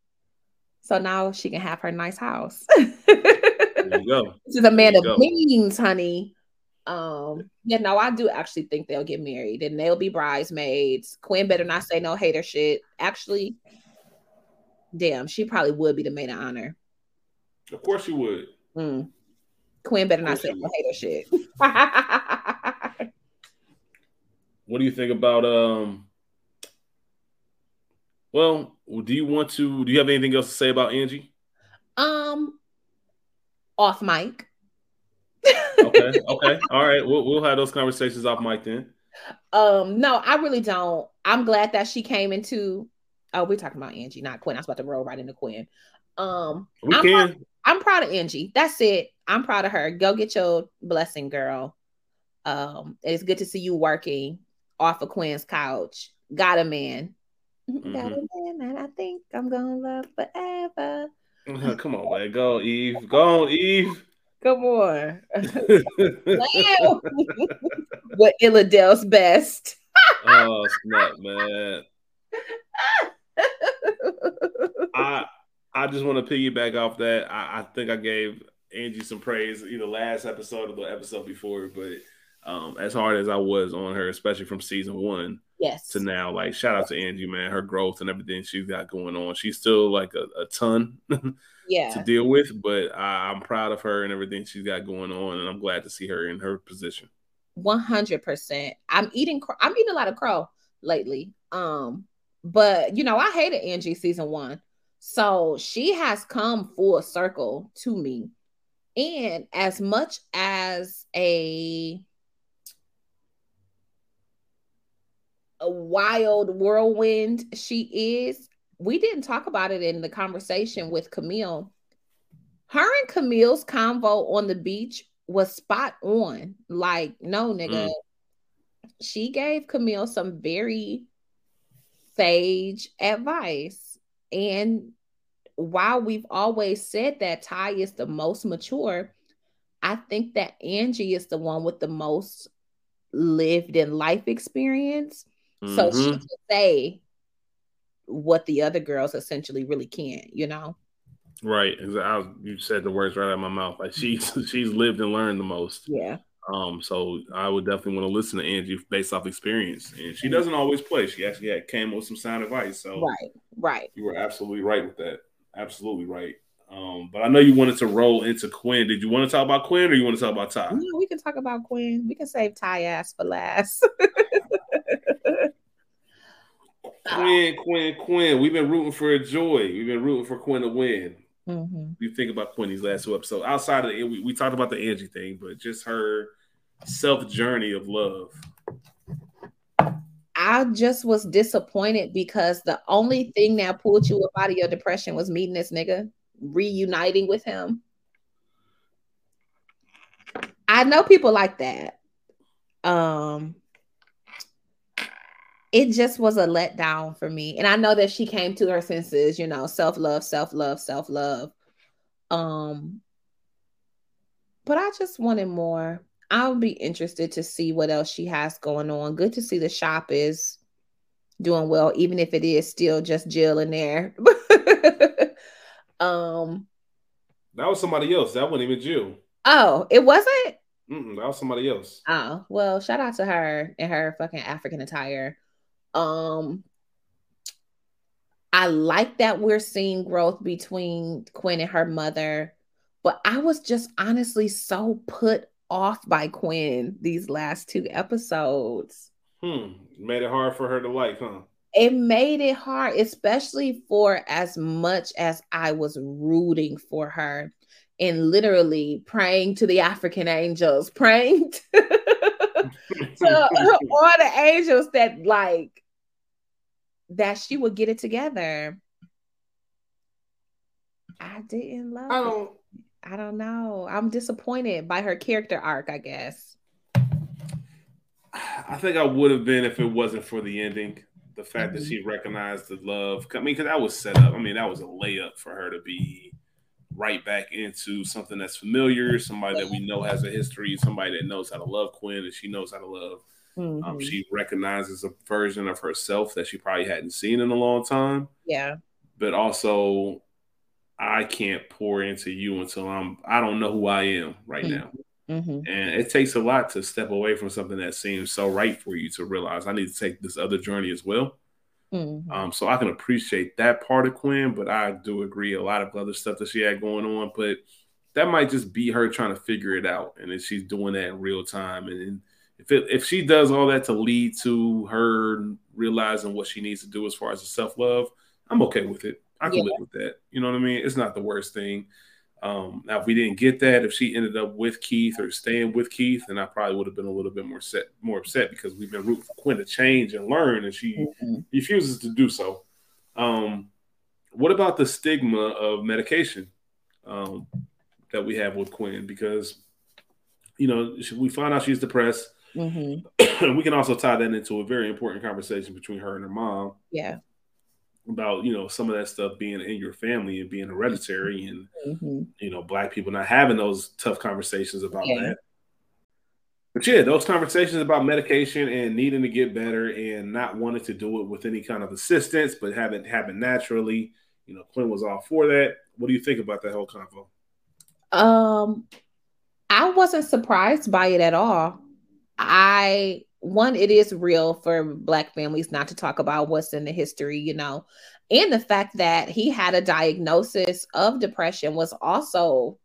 So now she can have her nice house. there you go. This is a man of means, honey. Um, yeah, no, I do actually think they'll get married and they'll be bridesmaids. Quinn better not say no hater shit. Actually, damn, she probably would be the maid of honor. Of course she would. Mm. Quinn better not say no hater shit. what do you think about um well, do you want to do you have anything else to say about Angie? Um off mic okay, okay, all right. We'll we'll have those conversations off mic then. Um, no, I really don't. I'm glad that she came into. Oh, we're talking about Angie, not Quinn. I was about to roll right into Quinn. Um, we I'm can. Proud, I'm proud of Angie. That's it. I'm proud of her. Go get your blessing, girl. Um, it's good to see you working off of Quinn's couch. Got a man. Mm-hmm. Got a man that I think I'm gonna love forever. Come on, man. Go, Eve. Go on, Eve. Come on. what Illadel's best. oh snap, man. I I just want to piggyback off that. I, I think I gave Angie some praise either last episode or the episode before, but um, as hard as I was on her, especially from season one, yes, to now, like shout out to Angie, man, her growth and everything she's got going on. She's still like a, a ton, yeah, to deal with, but I, I'm proud of her and everything she's got going on, and I'm glad to see her in her position. One hundred percent. I'm eating. I'm eating a lot of crow lately. Um, but you know, I hated Angie season one, so she has come full circle to me. And as much as a a wild whirlwind she is, we didn't talk about it in the conversation with Camille. Her and Camille's convo on the beach was spot on. Like, no, nigga. Mm. She gave Camille some very sage advice. And while we've always said that Tye is the most mature, I think that Angie is the one with the most lived in life experience. Mm-hmm. So she mm-hmm. can say what the other girls essentially really can't, you know? Right. I, you said the words right out of my mouth. Like she's she's lived and learned the most. Yeah. Um, so I would definitely want to listen to Angie based off experience. And she doesn't always play. She actually had came with some sound advice. So right, right. You were absolutely right with that. Absolutely right. Um, but I know you wanted to roll into Quinn. Did you want to talk about Quinn or you want to talk about Tye? No, we can talk about Quinn. We can save Tye ass for last. Quinn, Quinn, Quinn. We've been rooting for a joy. We've been rooting for Quinn to win. Mm-hmm. You think about Quinn these last two episodes. Outside of it, we, we talked about the Angie thing, but just her self journey of love. I just was disappointed because the only thing that pulled you up out of your depression was meeting this nigga, reuniting with him. I know people like that. Um, it just was a letdown for me. And I know that she came to her senses, you know, self-love, self-love, self-love. Um but I just wanted more. I'll be interested to see what else she has going on. Good to see the shop is doing well, even if it is still just Jill in there. um that was somebody else. That wasn't even Jill. Oh, it wasn't? Mm-mm, that was somebody else. Oh, well, shout out to her and her fucking African attire. Um, I like that we're seeing growth between Quinn and her mother, but I was just honestly so put off by Quinn these last two episodes. Hmm. Made it hard for her to like, huh? It made it hard, especially for as much as I was rooting for her and literally praying to the African angels, praying to, to all the angels that like that she would get it together. I didn't love I don't, it. I don't know. I'm disappointed by her character arc, I guess. I think I would have been if it wasn't for the ending. The fact mm-hmm. that she recognized the love. I mean, because that was set up. I mean, that was a layup for her to be right back into something that's familiar, somebody that we know has a history, somebody that knows how to love Quinn and she knows how to love mm-hmm. Um, she recognizes a version of herself that she probably hadn't seen in a long time. Yeah. But also, I can't pour into you until I'm, I don't know who I am right mm-hmm. now. Mm-hmm. And it takes a lot to step away from something that seems so right for you to realize I need to take this other journey as well. Mm-hmm. Um, so I can appreciate that part of Quinn, but I do agree a lot of other stuff that she had going on. But that might just be her trying to figure it out, and then she's doing that in real time. And, and if it, if she does all that to lead to her realizing what she needs to do as far as the self love, I'm okay with it. I can yeah. live with that. You know what I mean? It's not the worst thing. Um, now, if we didn't get that, if she ended up with Keith or staying with Keith, then I probably would have been a little bit more set, more upset because we've been rooting for Quinn to change and learn, and she mm-hmm. refuses to do so. Um, what about the stigma of medication um, that we have with Quinn? Because you know we find out she's depressed. Mm-hmm. we can also tie that into a very important conversation between her and her mom. Yeah. About you know some of that stuff being in your family and being hereditary and mm-hmm. you know black people not having those tough conversations about yeah. that. But yeah, those conversations about medication and needing to get better and not wanting to do it with any kind of assistance, but having it happen naturally. You know, Quinn was all for that. What do you think about that whole convo? Um, I wasn't surprised by it at all. I one, it is real for black families not to talk about what's in the history, you know, and the fact that he had a diagnosis of depression was also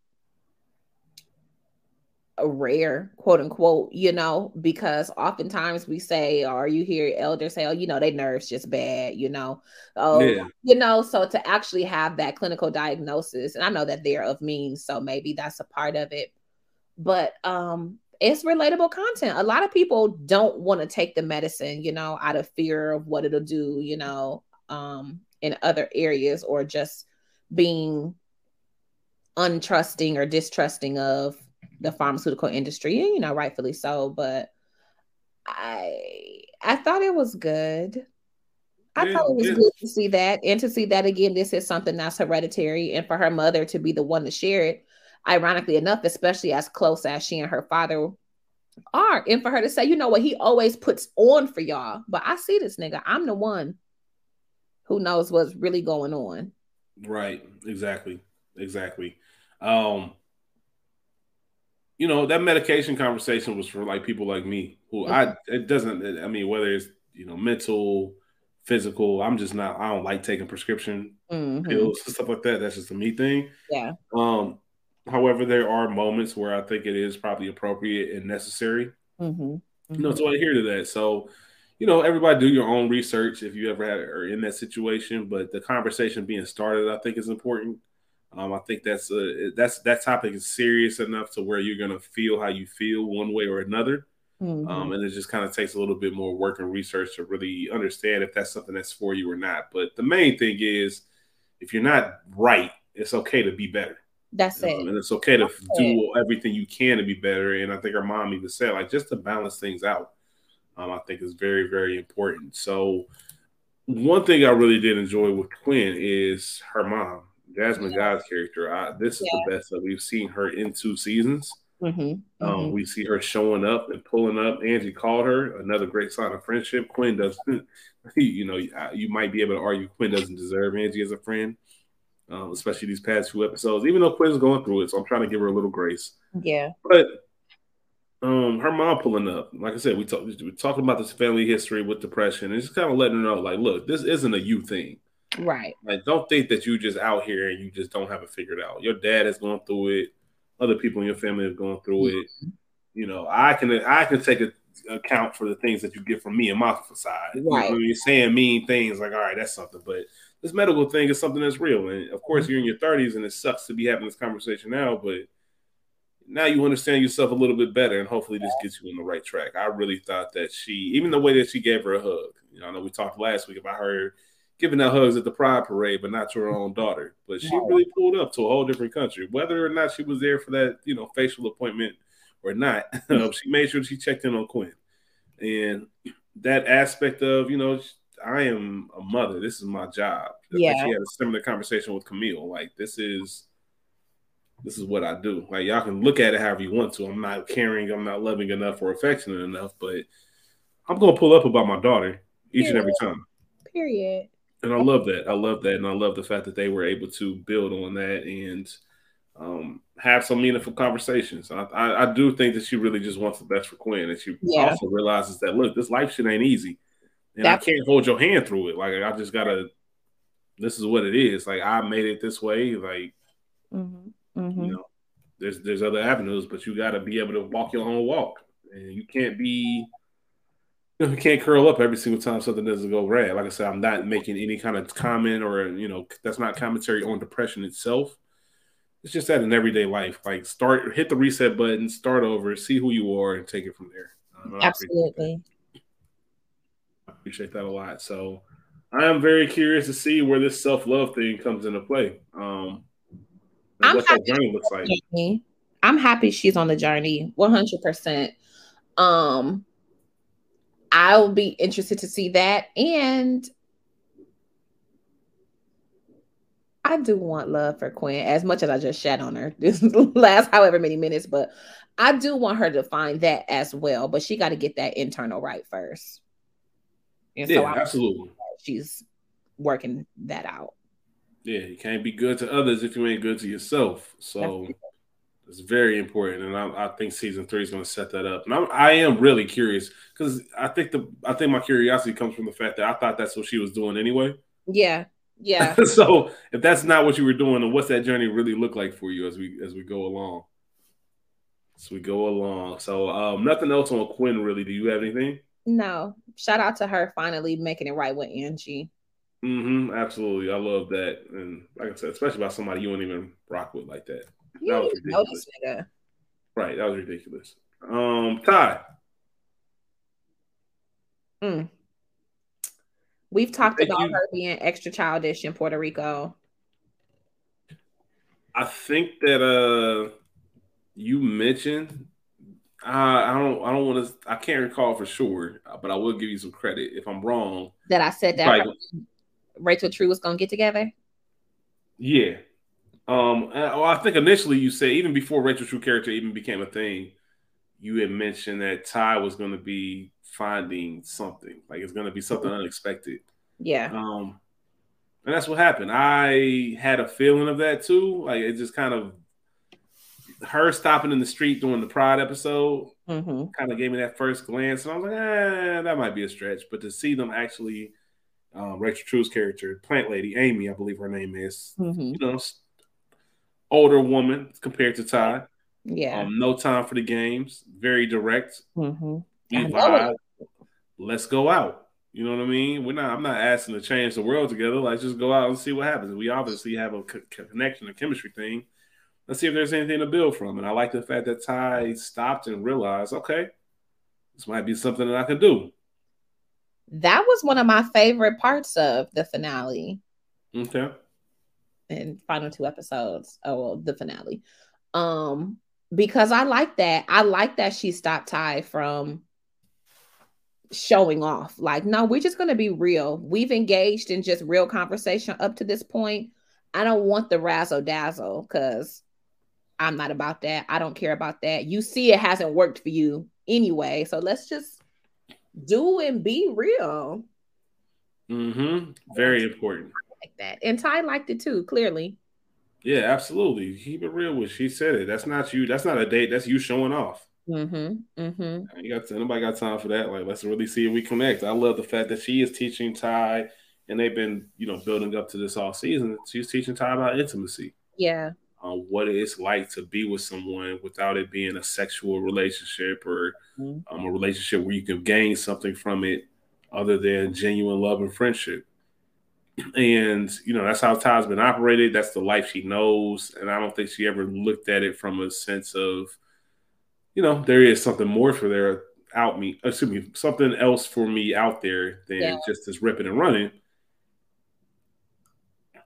a rare, quote unquote, you know, because oftentimes we say, or you hear elders say, oh, you know, their nerves just bad, you know. Oh, yeah. you know, so to actually have that clinical diagnosis, and I know that they're of means, so maybe that's a part of it. But um it's relatable content. A lot of people don't want to take the medicine, you know, out of fear of what it'll do, you know, um, in other areas or just being untrusting or distrusting of the pharmaceutical industry, and you know, rightfully so. But I I thought it was good. I yeah, thought it was yeah. good to see that and to see that again. This is something that's hereditary, and for her mother to be the one to share it, ironically enough, especially as close as she and her father are, and for her to say, you know what, he always puts on for y'all, but I see this nigga. I'm the one who knows what's really going on. Right. Exactly. Exactly. Um, you know that medication conversation was for like people like me who mm-hmm. I it doesn't I mean whether it's you know mental physical I'm just not I don't like taking prescription mm-hmm. pills and stuff like that that's just a me thing yeah um however there are moments where I think it is probably appropriate and necessary mm-hmm. Mm-hmm. you know so I hear to that so you know everybody do your own research if you ever had or in that situation but the conversation being started I think is important um, I think that's a, that's that topic is serious enough to where you're gonna feel how you feel one way or another. Mm-hmm. Um, and it just kind of takes a little bit more work and research to really understand if that's something that's for you or not. But the main thing is, if you're not right, it's okay to be better. That's it. And it's okay to that's do it. everything you can to be better. And I think our mom even said, like, just to balance things out, um, I think is very, very important. So, one thing I really did enjoy with Quinn is her mom. Jasmine Guy's character. I, this is yeah. the best that we've seen her in two seasons. Mm-hmm. Um, mm-hmm. We see her showing up and pulling up. Angie called her another great sign of friendship. Quinn doesn't, you know, you might be able to argue Quinn doesn't deserve Angie as a friend, um, especially these past few episodes. Even though Quinn's going through it, so I'm trying to give her a little grace. Yeah, but um, her mom pulling up. Like I said, we talked we talking about this family history with depression, and just kind of letting her know, like, look, this isn't a you thing. Right. Like, don't think that you just out here and you just don't have it figured out. Your dad has gone through it. Other people in your family have gone through mm-hmm. it. You know, I can I can take a, account for the things that you get from me and my side. Right. You know, you're saying mean things like, all right, that's something, but this medical thing is something that's real. And of course, mm-hmm. you're in your 30s, and it sucks to be having this conversation now, but now you understand yourself a little bit better, and hopefully this gets you on the right track. I really thought that she, even the way that she gave her a hug, you know, I know we talked last week about her giving out hugs at the pride parade, but not to her own daughter. But she really pulled up to a whole different country. Whether or not she was there for that, you know, facial appointment or not, um, she made sure she checked in on Quinn. And that aspect of, you know, I am a mother. This is my job. Yeah. Like she had a similar conversation with Camille. Like this is this is what I do. Like y'all can look at it however you want to. I'm not caring, I'm not loving enough or affectionate enough, but I'm gonna pull up about my daughter each Period. and every time. Period and I love that. I love that, and I love the fact that they were able to build on that and um, have some meaningful conversations. I, I, I, do think that she really just wants the best for Quinn, and she yeah. also realizes that look, this life shit ain't easy, and I can't hold your hand through it. Like I just gotta. This is what it is. Like I made it this way. Like mm-hmm. Mm-hmm. you know, there's there's other avenues, but you got to be able to walk your own walk, and you can't be you can't curl up every single time something doesn't go right. Like I said, I'm not making any kind of comment or you know that's not commentary on depression itself. It's just that in everyday life, like start hit the reset button, start over, see who you are, and take it from there. Um, Absolutely. Appreciate that a lot. So I am very curious to see where this self love thing comes into play. Um, I'm what that journey looks like. I'm happy she's on the journey, 100. percent Um, I'll be interested to see that. And I do want love for Quinn as much as I just shat on her this last however many minutes, but I do want her to find that as well. But she got to get that internal right first. And yeah, so absolutely. She's working that out. Yeah, you can't be good to others if you ain't good to yourself. So It's very important, and I, I think season three is going to set that up. And I'm, I am really curious because I think the I think my curiosity comes from the fact that I thought that's what she was doing anyway. Yeah, yeah. so if that's not what you were doing, then what's that journey really look like for you as we as we go along? As we go along. So um, nothing else on Quinn really. Do you have anything? No. Shout out to her finally making it right with Angie. Mm-hmm. Absolutely. I love that. And like I said, especially about somebody you don't even rock with like that. You that was ridiculous. Nigga. Right. That was ridiculous. Um, Tye. Mm. We've talked Thank about you. her being extra childish in Puerto Rico. I think that uh you mentioned uh, I don't I don't want to I can't recall for sure, but I will give you some credit if I'm wrong. That I said that Right. Rachel True was gonna get together. Yeah. Um, well, I think initially you said even before Rachel True character even became a thing, you had mentioned that Tye was going to be finding something, like it's going to be something unexpected. Yeah. Um, and that's what happened. I had a feeling of that too. Like it just kind of her stopping in the street during the Pride episode Mm-hmm. kind of gave me that first glance, and I was like, eh, that might be a stretch. But to see them actually, um, Rachel True's character, Plant Lady Amy, I believe her name is, Mm-hmm. you know, older woman compared to Tye. Yeah. Um, no time for the games. Very direct. mm-hmm. We I know vibe. Let's go out. You know what I mean? We're not. I'm not asking to change the world together. Let's just go out and see what happens. We obviously have a co- connection, a chemistry thing. Let's see if there's anything to build from. And I like the fact that Tye stopped and realized, okay, this might be something that I could do. That was one of my favorite parts of the finale Okay. and final two episodes. Oh, well, the finale. Um, because I like that. I like that she stopped Tye from showing off. Like, no, we're just gonna be real. We've engaged in just real conversation up to this point. I don't want the razzle dazzle because I'm not about that. I don't care about that. You see, it hasn't worked for you anyway. So let's just do and be real Mm-hmm. Very important. like that. And Tye liked it too, clearly. Yeah, absolutely. Keep it real with. She said it. That's not you. That's not a date. That's you showing off. Mm-hmm. Mm-hmm. You got nobody got time for that. Like, let's really see if we connect. I love the fact that she is teaching Tye, and they've been, you know, building up to this all season. She's teaching Tye about intimacy, Yeah. Um, what it's like to be with someone without it being a sexual relationship or Mhm. um, a relationship where you can gain something from it other than genuine love and friendship. And you know that's how Tye's been operated. That's the life she knows, and I don't think she ever looked at it from a sense of, you know, there is something more for there out me. Excuse me, something else for me out there than Yeah. just this ripping and running.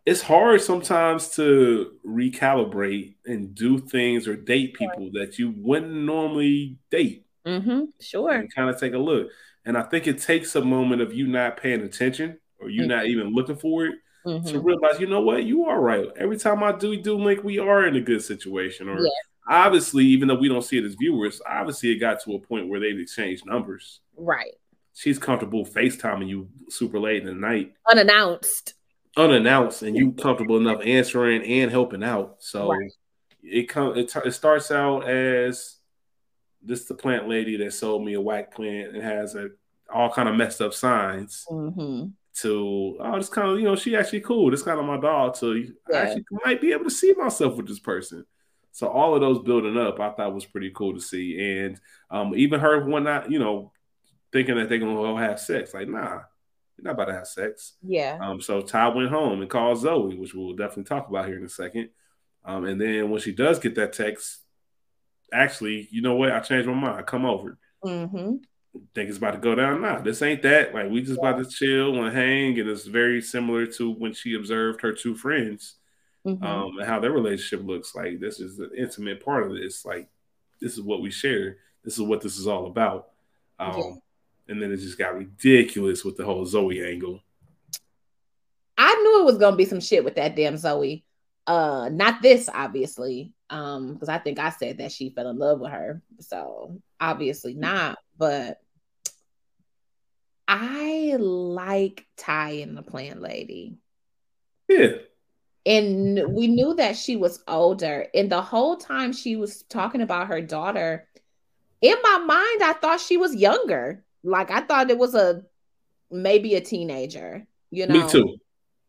It's hard sometimes to recalibrate and do things or date people that you wouldn't normally date Mm-hmm. Sure. and kind of take a look. And I think it takes a moment of you not paying attention or you Mhm. not even looking for it to Mhm. realize, you know what, you are right. Every time I do do link, we are in a good situation. Or Yeah. obviously, even though we don't see it as viewers, obviously it got to a point where they've exchanged numbers. Right. She's comfortable FaceTiming you super late in the night, Unannounced. Unannounced, and you comfortable enough answering and helping out. So Right. it comes it, it starts out as this the plant lady that sold me a whack plant and has a all kind of messed up signs Mm-hmm. to oh it's kind of you know she actually cool this kind of my dog to I actually might be able to see myself with this person so all of those building up I thought was pretty cool to see and um even her one not you know thinking that they're gonna go have sex like nah you're not about to have sex Yeah. um, so Tye went home and called Zoe, which we'll definitely talk about here in a second. Um, and then when she does get that text, actually, you know what? I changed my mind. I Come over. Mm-hmm. Think it's about to go down. Nah, this ain't that. Like we just about to chill and hang, and it's very similar to when she observed her two friends Mm-hmm. um, and how their relationship looks. Like this is the intimate part of this. Like this is what we share. This is what this is all about. Um, Yeah. And then it just got ridiculous with the whole Zoe angle. I knew it was gonna be some shit with that damn Zoe. Uh, not this, obviously. Um, because I think I said that she fell in love with her. So obviously not, but I like Tye and the plant lady. Yeah. and we knew that she was older. And the whole time she was talking about her daughter, in my mind, I thought she was younger. Like I thought it was a maybe a teenager. You know, me too.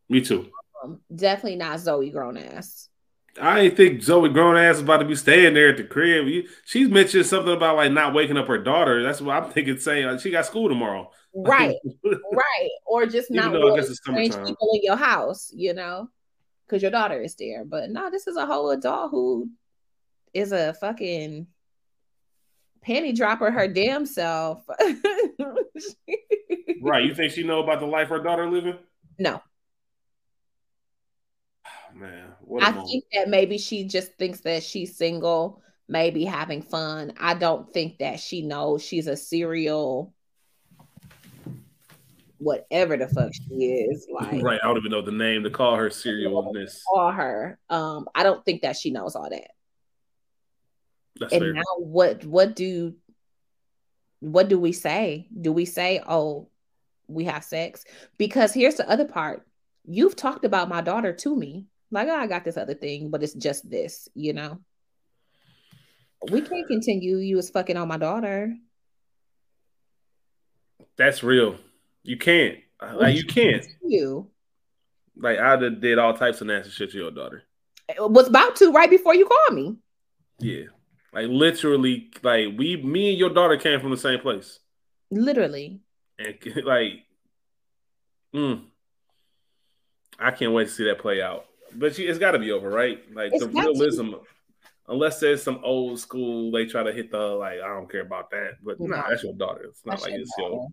Me too. Um, definitely not Zoe grown ass. I didn't think Zoe grown ass is about to be staying there at the crib. She's mentioned something about like not waking up her daughter. That's what I'm thinking. Saying like, she got school tomorrow. Right, right, or just not really strange people in your house. You know, because your daughter is there. But no, this is a whole adult who is a fucking panty dropper her damn self. right. You think she know about the life her daughter living? No. man, I moment. think that maybe she just thinks that she's single, maybe having fun. I don't think that she knows she's a serial whatever the fuck she is. Like right, I don't even know the name to call her serialness. Call her. Um, I don't think that she knows all that. That's and fair. now what what do what do we say? Do we say, oh, we have sex? Because here's the other part. You've talked about my daughter to me. Like, oh, I got this other thing, but it's just this, you know. We can't continue. You was fucking on my daughter. That's real. You can't. Uh, like you can't. You. Like I did all types of nasty shit to your daughter. It was about to right before you called me. Yeah. Like literally, like we, me and your daughter came from the same place. Literally. And like, mm, I can't wait to see that play out. But it's got to be over, right? Like it's the realism. To. Unless there's some old school, they try to hit the like. I don't care about that, but no. nah, that's your daughter. It's not that's like it's your.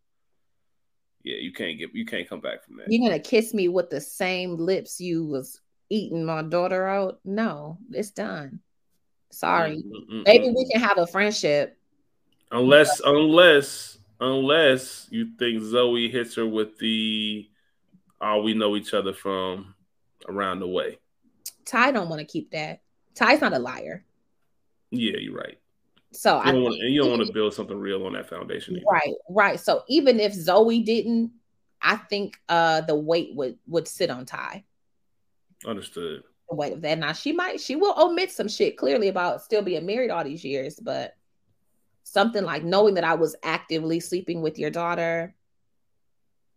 Yeah, you can't get you can't come back from that. You're gonna kiss me with the same lips you was eating my daughter out? No, it's done. Sorry. Mm-mm-mm. Maybe mm. we can have a friendship. Unless, unless, unless you think Zoe hits her with the, oh, we know each other from around the way. Tye don't want to keep that. Tye's not a liar. Yeah, you're right. So you don't, want, and you don't want to build something real on that foundation. Either. Right, right. So even if Zoe didn't, I think uh the weight would would sit on Tye. Understood weight of that. Now she might she will omit some shit clearly about still being married all these years, but something like knowing that I was actively sleeping with your daughter,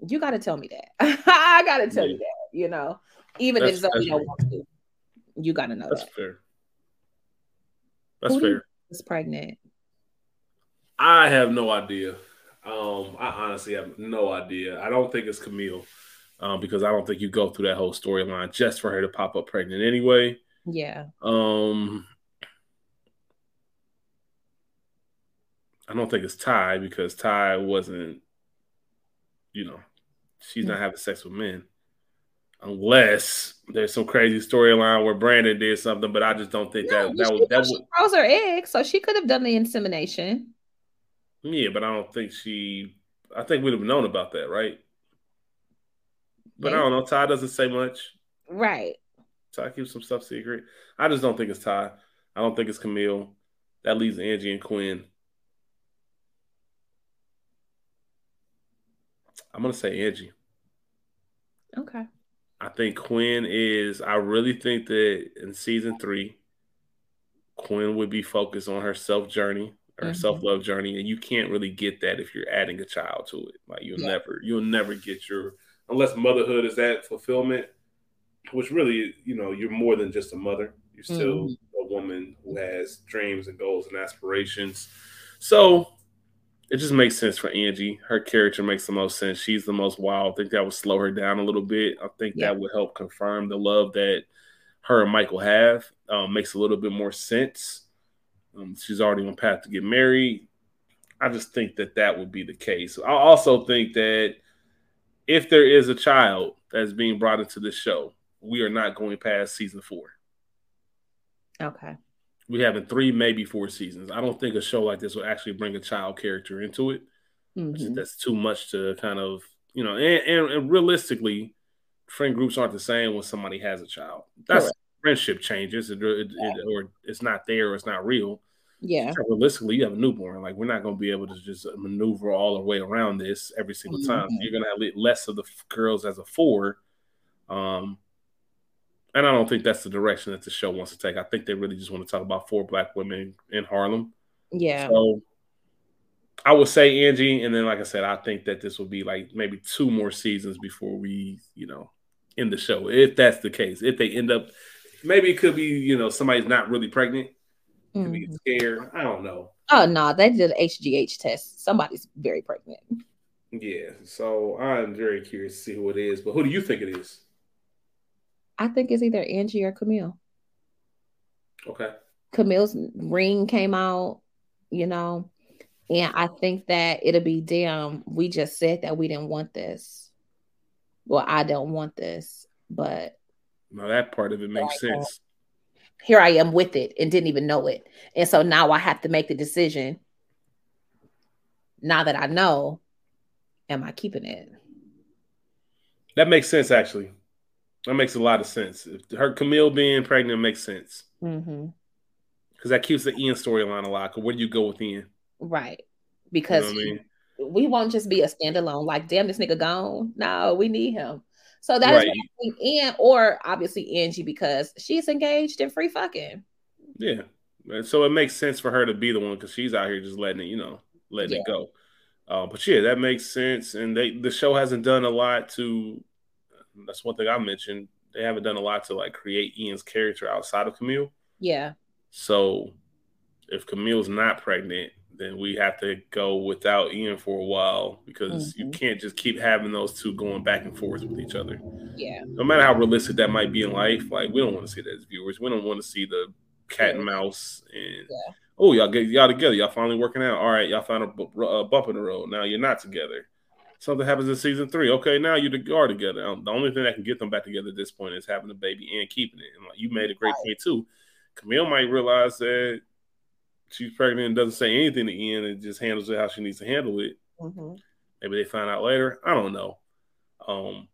you got to tell me that. I got to tell yeah. you that. You know, even that's, if Zoe don't want to, you got to know that's that. fair. That's Who fair. Is pregnant. I have no idea. Um, I honestly have no idea. I don't think it's Camille um, because I don't think you go through that whole storyline just for her to pop up pregnant anyway. Yeah. Um, I don't think it's Tye because Tye wasn't, you know, she's not having sex with men. Unless there's some crazy storyline where Brandon did something, but I just don't think no, that that would that would froze her egg, so she could have done the insemination. Yeah, but I don't think she. I think we'd have known about that, right? But I don't know. Tye doesn't say much. Right. Tye keeps some stuff secret. I just don't think it's Tye. I don't think it's Camille. That leaves Angie and Quinn. I'm gonna say Angie. Okay. I think Quinn is. I really think that in season three, Quinn would be focused on her self journey, her mm-hmm. self love journey, and you can't really get that if you're adding a child to it. Like you'll yeah. never, you'll never get your unless motherhood is that fulfillment, which really, you know, you're more than just a mother. You're still mm-hmm. a woman who has dreams and goals and aspirations. So it just makes sense for Angie. Her character makes the most sense. She's the most wild. I think that would slow her down a little bit. I think yeah. that would help confirm the love that her and Michael have. Um, makes a little bit more sense. Um, she's already on path to get married. I just think that that would be the case. I also think that if there is a child that's being brought into this show, we are not going past season four. Okay. We having three, maybe four seasons. I don't think a show like this will actually bring a child character into it. Mm-hmm. That's too much to kind of, you know, and, and, and, realistically, friend groups aren't the same when somebody has a child. That's Correct. friendship changes, it, it, yeah. it, or it's not there, or it's not real. Yeah. Realistically, you have a newborn. Like we're not going to be able to just maneuver all the way around this every single time. Mm-hmm. You're going to have less of the girls as a four, um, and I don't think that's the direction that the show wants to take. I think they really just want to talk about four black women in Harlem. Yeah. So I would say Angie, and then like I said, I think that this will be like maybe two more seasons before we, you know, end the show. If that's the case, if they end up, maybe it could be, you know, somebody's not really pregnant, mm-hmm. be scared. I don't know. Oh no, they did an HGH test. Somebody's very pregnant. Yeah, so I'm very curious to see who it is. But who do you think it is? I think it's either Angie or Camille. Okay. Camille's ring came out, you know, and I think that it'll be damn, we just said that we didn't want this. Well, I don't want this, but now that part of it makes sense. Here I am with it and didn't even know it. And so now I have to make the decision. Now that I know, am I keeping it? That makes sense, actually. That makes a lot of sense. Her Camille being pregnant makes sense. Because mm-hmm. that keeps the Ian storyline alive. Where do you go with Ian? Right. Because you know I mean? we won't just be a standalone, like, damn, this nigga gone. No, we need him. So that's right. Ian or obviously Angie because she's engaged in free fucking. Yeah. So it makes sense for her to be the one because she's out here just letting it, you know, letting yeah. it go. Uh, but yeah, that makes sense. And they the show hasn't done a lot to that's one thing I mentioned. They haven't done a lot to like create Ian's character outside of Camille. Yeah. So if Camille's not pregnant, then we have to go without Ian for a while because mm-hmm. you can't just keep having those two going back and forth with each other. Yeah. No matter how realistic that might be in life, like we don't want to see that as viewers. We don't want to see the cat and mouse and yeah. oh y'all get y'all together. Y'all finally working out. All right, y'all found a, a bump in the road. Now you're not together. Something happens in season three. Okay, now you are together. Um, the only thing that can get them back together at this point is having a baby and keeping it. And like you made a great point too. Camille might realize that she's pregnant and doesn't say anything to Ian and just handles it how she needs to handle it. Mm-hmm. Maybe they find out later. I don't know. Um,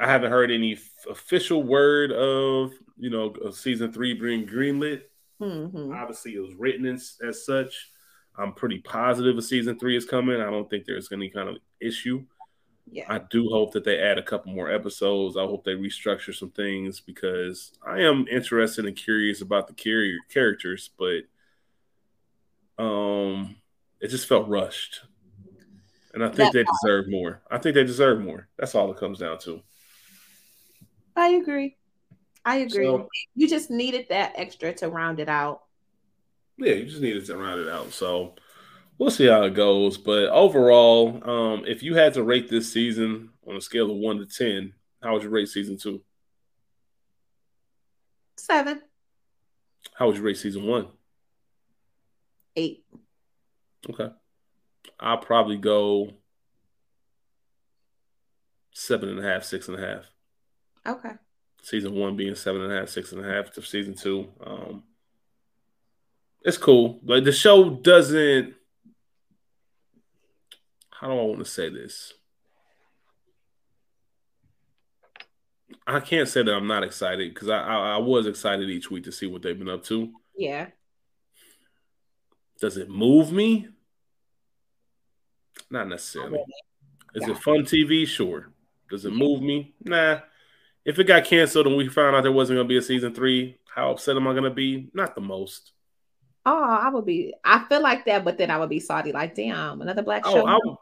I haven't heard any f- official word of you know season three being greenlit. Mm-hmm. Obviously, it was written as, as such. I'm pretty positive a season three is coming. I don't think there's any kind of issue. Yeah. I do hope that they add a couple more episodes. I hope they restructure some things because I am interested and curious about the carrier characters, but um, it just felt rushed. And I think they deserve more. I think they deserve more. That's all it comes down to. I agree. I agree. So, you just needed that extra to round it out. Yeah, you just needed to round it out. So we'll see how it goes. But overall, um, if you had to rate this season on a scale of one to ten, how would you rate season two? Seven. How would you rate season one? Eight. Okay. I'll probably go seven and a half, six and a half. Okay. Season one being seven and a half, six and a half to season two. Um, it's cool. Like the show doesn't. How do I want to say this? I can't say that I'm not excited because I, I, I was excited each week to see what they've been up to. Yeah. Does it move me? Not necessarily. Is yeah. it fun TV? Sure. Does it move me? Nah. If it got canceled and we found out there wasn't going to be a season three, how upset am I going to be? Not the most. Oh, I would be. I feel like that, but then I would be salty. Like, damn, another black oh, show. I would,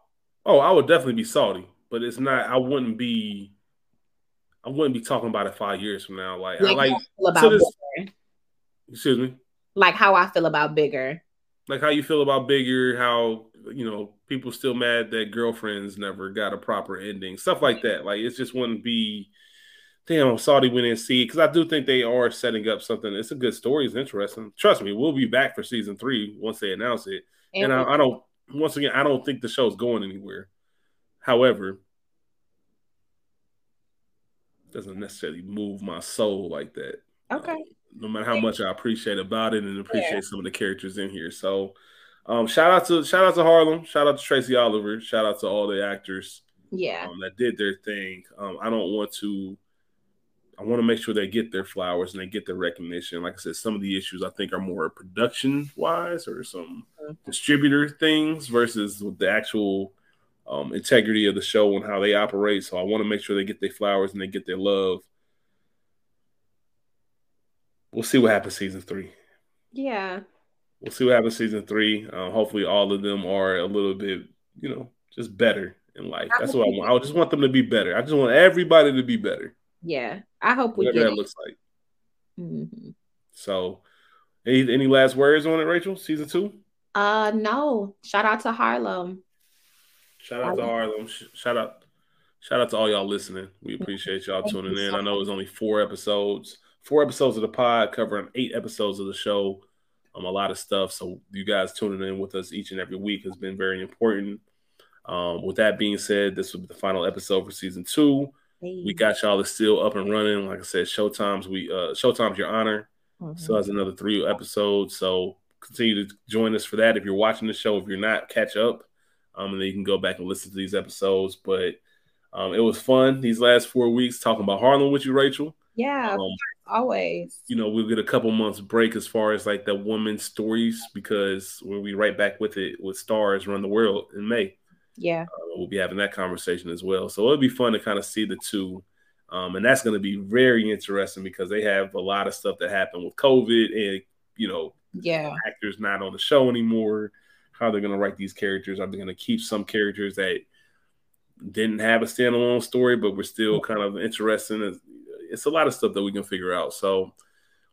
oh, I would definitely be salty, but it's not. I wouldn't be. I wouldn't be talking about it five years from now. Like, like I like. About this, excuse me. Like how I feel about bigger like how you feel about Bigger, how you know people still mad that girlfriends never got a proper ending, stuff like that. Like it just wouldn't be. Damn, Saudi went and see because I do think they are setting up something. It's a good story. It's interesting. Trust me, we'll be back for season three once they announce it. And, and I, I don't. Once again, I don't think the show's going anywhere. However, doesn't necessarily move my soul like that. Okay. No matter how much I appreciate about it and appreciate yeah. some of the characters in here. So um, shout out to shout out to Harlem, shout out to Tracy Oliver, shout out to all the actors yeah um, that did their thing. Um, I don't want to I want to make sure they get their flowers and they get their recognition. Like I said, some of the issues I think are more production wise or some mm-hmm. distributor things versus the actual um, integrity of the show and how they operate. So I want to make sure they get their flowers and they get their love we'll see what happens season three. Yeah. We'll see what happens season three. Uh, hopefully, all of them are a little bit, you know, just better in life. That's what I want. I just want them to be better. I just want everybody to be better. Yeah, I hope we Whatever get that it. looks like. Mm-hmm. So, any any last words on it, Rachel? Season two? Uh, no. Shout out to Harlem. Shout out to Harlem. Shout out, shout out to all y'all listening. We appreciate y'all tuning in. I know it's only four episodes, four episodes of the pod covering eight episodes of the show. Um, a lot of stuff. So you guys tuning in with us each and every week has been very important. Um, with that being said, this will be the final episode for season two. Hey. We got y'all still up and running. Like I said, Showtime's we uh Showtime's your honor. Mm-hmm. Still has another three episodes. So continue to join us for that. If you're watching the show, if you're not, catch up. Um, and then you can go back and listen to these episodes. But um, it was fun these last four weeks talking about Harlem with you, Rachel. Yeah, um, always. You know, we'll get a couple months break as far as like the women's stories because we'll be right back with it with Starz Run the World in May. Yeah. Uh, we'll be having that conversation as well. So it'll be fun to kind of see the two. Um, and that's going to be very interesting because they have a lot of stuff that happened with COVID and, you know, yeah, actors not on the show anymore. How they're going to write these characters? Are they going to keep some characters that didn't have a standalone story, but we're still kind of interested? It's a lot of stuff that we can figure out. So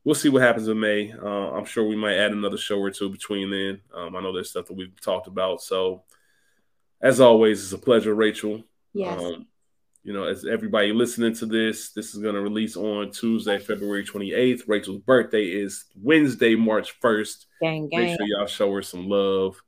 we'll see what happens in May. Uh, I'm sure we might add another show or two between then. Um, I know there's stuff that we've talked about. So as always, it's a pleasure, Rachel. Yes. Um, you know, as everybody listening to this, this is going to release on Tuesday, February 28th. Rachel's birthday is Wednesday, March 1st. Gang, gang. Make sure y'all show her some love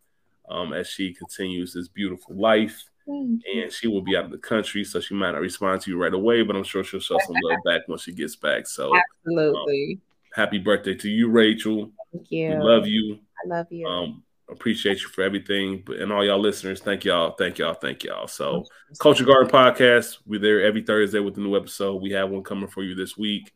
um, as she continues this beautiful life. And she will be out of the country, so she might not respond to you right away, but I'm sure she'll show some love back when she gets back. So, absolutely. Um, happy birthday to you, Rachel. Thank you. We love you. I love you. Um, appreciate you for everything. But and all y'all listeners, thank y'all, thank y'all, thank y'all. So Culture Garden Podcast, we're there every Thursday with a new episode. We have one coming for you this week.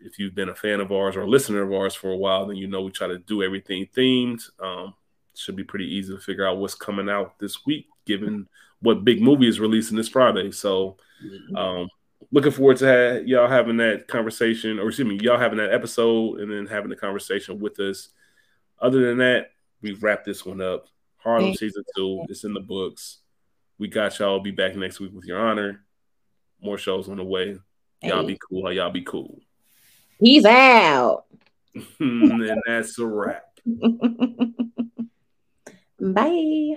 If you've been a fan of ours or a listener of ours for a while, then you know we try to do everything themed. Um, should be pretty easy to figure out what's coming out this week, given what big movie is releasing this Friday. So mm-hmm. um, looking forward to have, y'all having that conversation, or excuse me, y'all having that episode and then having the conversation with us. Other than that, we've wrapped this one up. Harlem Thanks. season two, it's in the books. We got y'all. Be back next week with your honor. More shows on the way. Y'all be cool. Y'all be cool. He's out. and that's a wrap. Bye.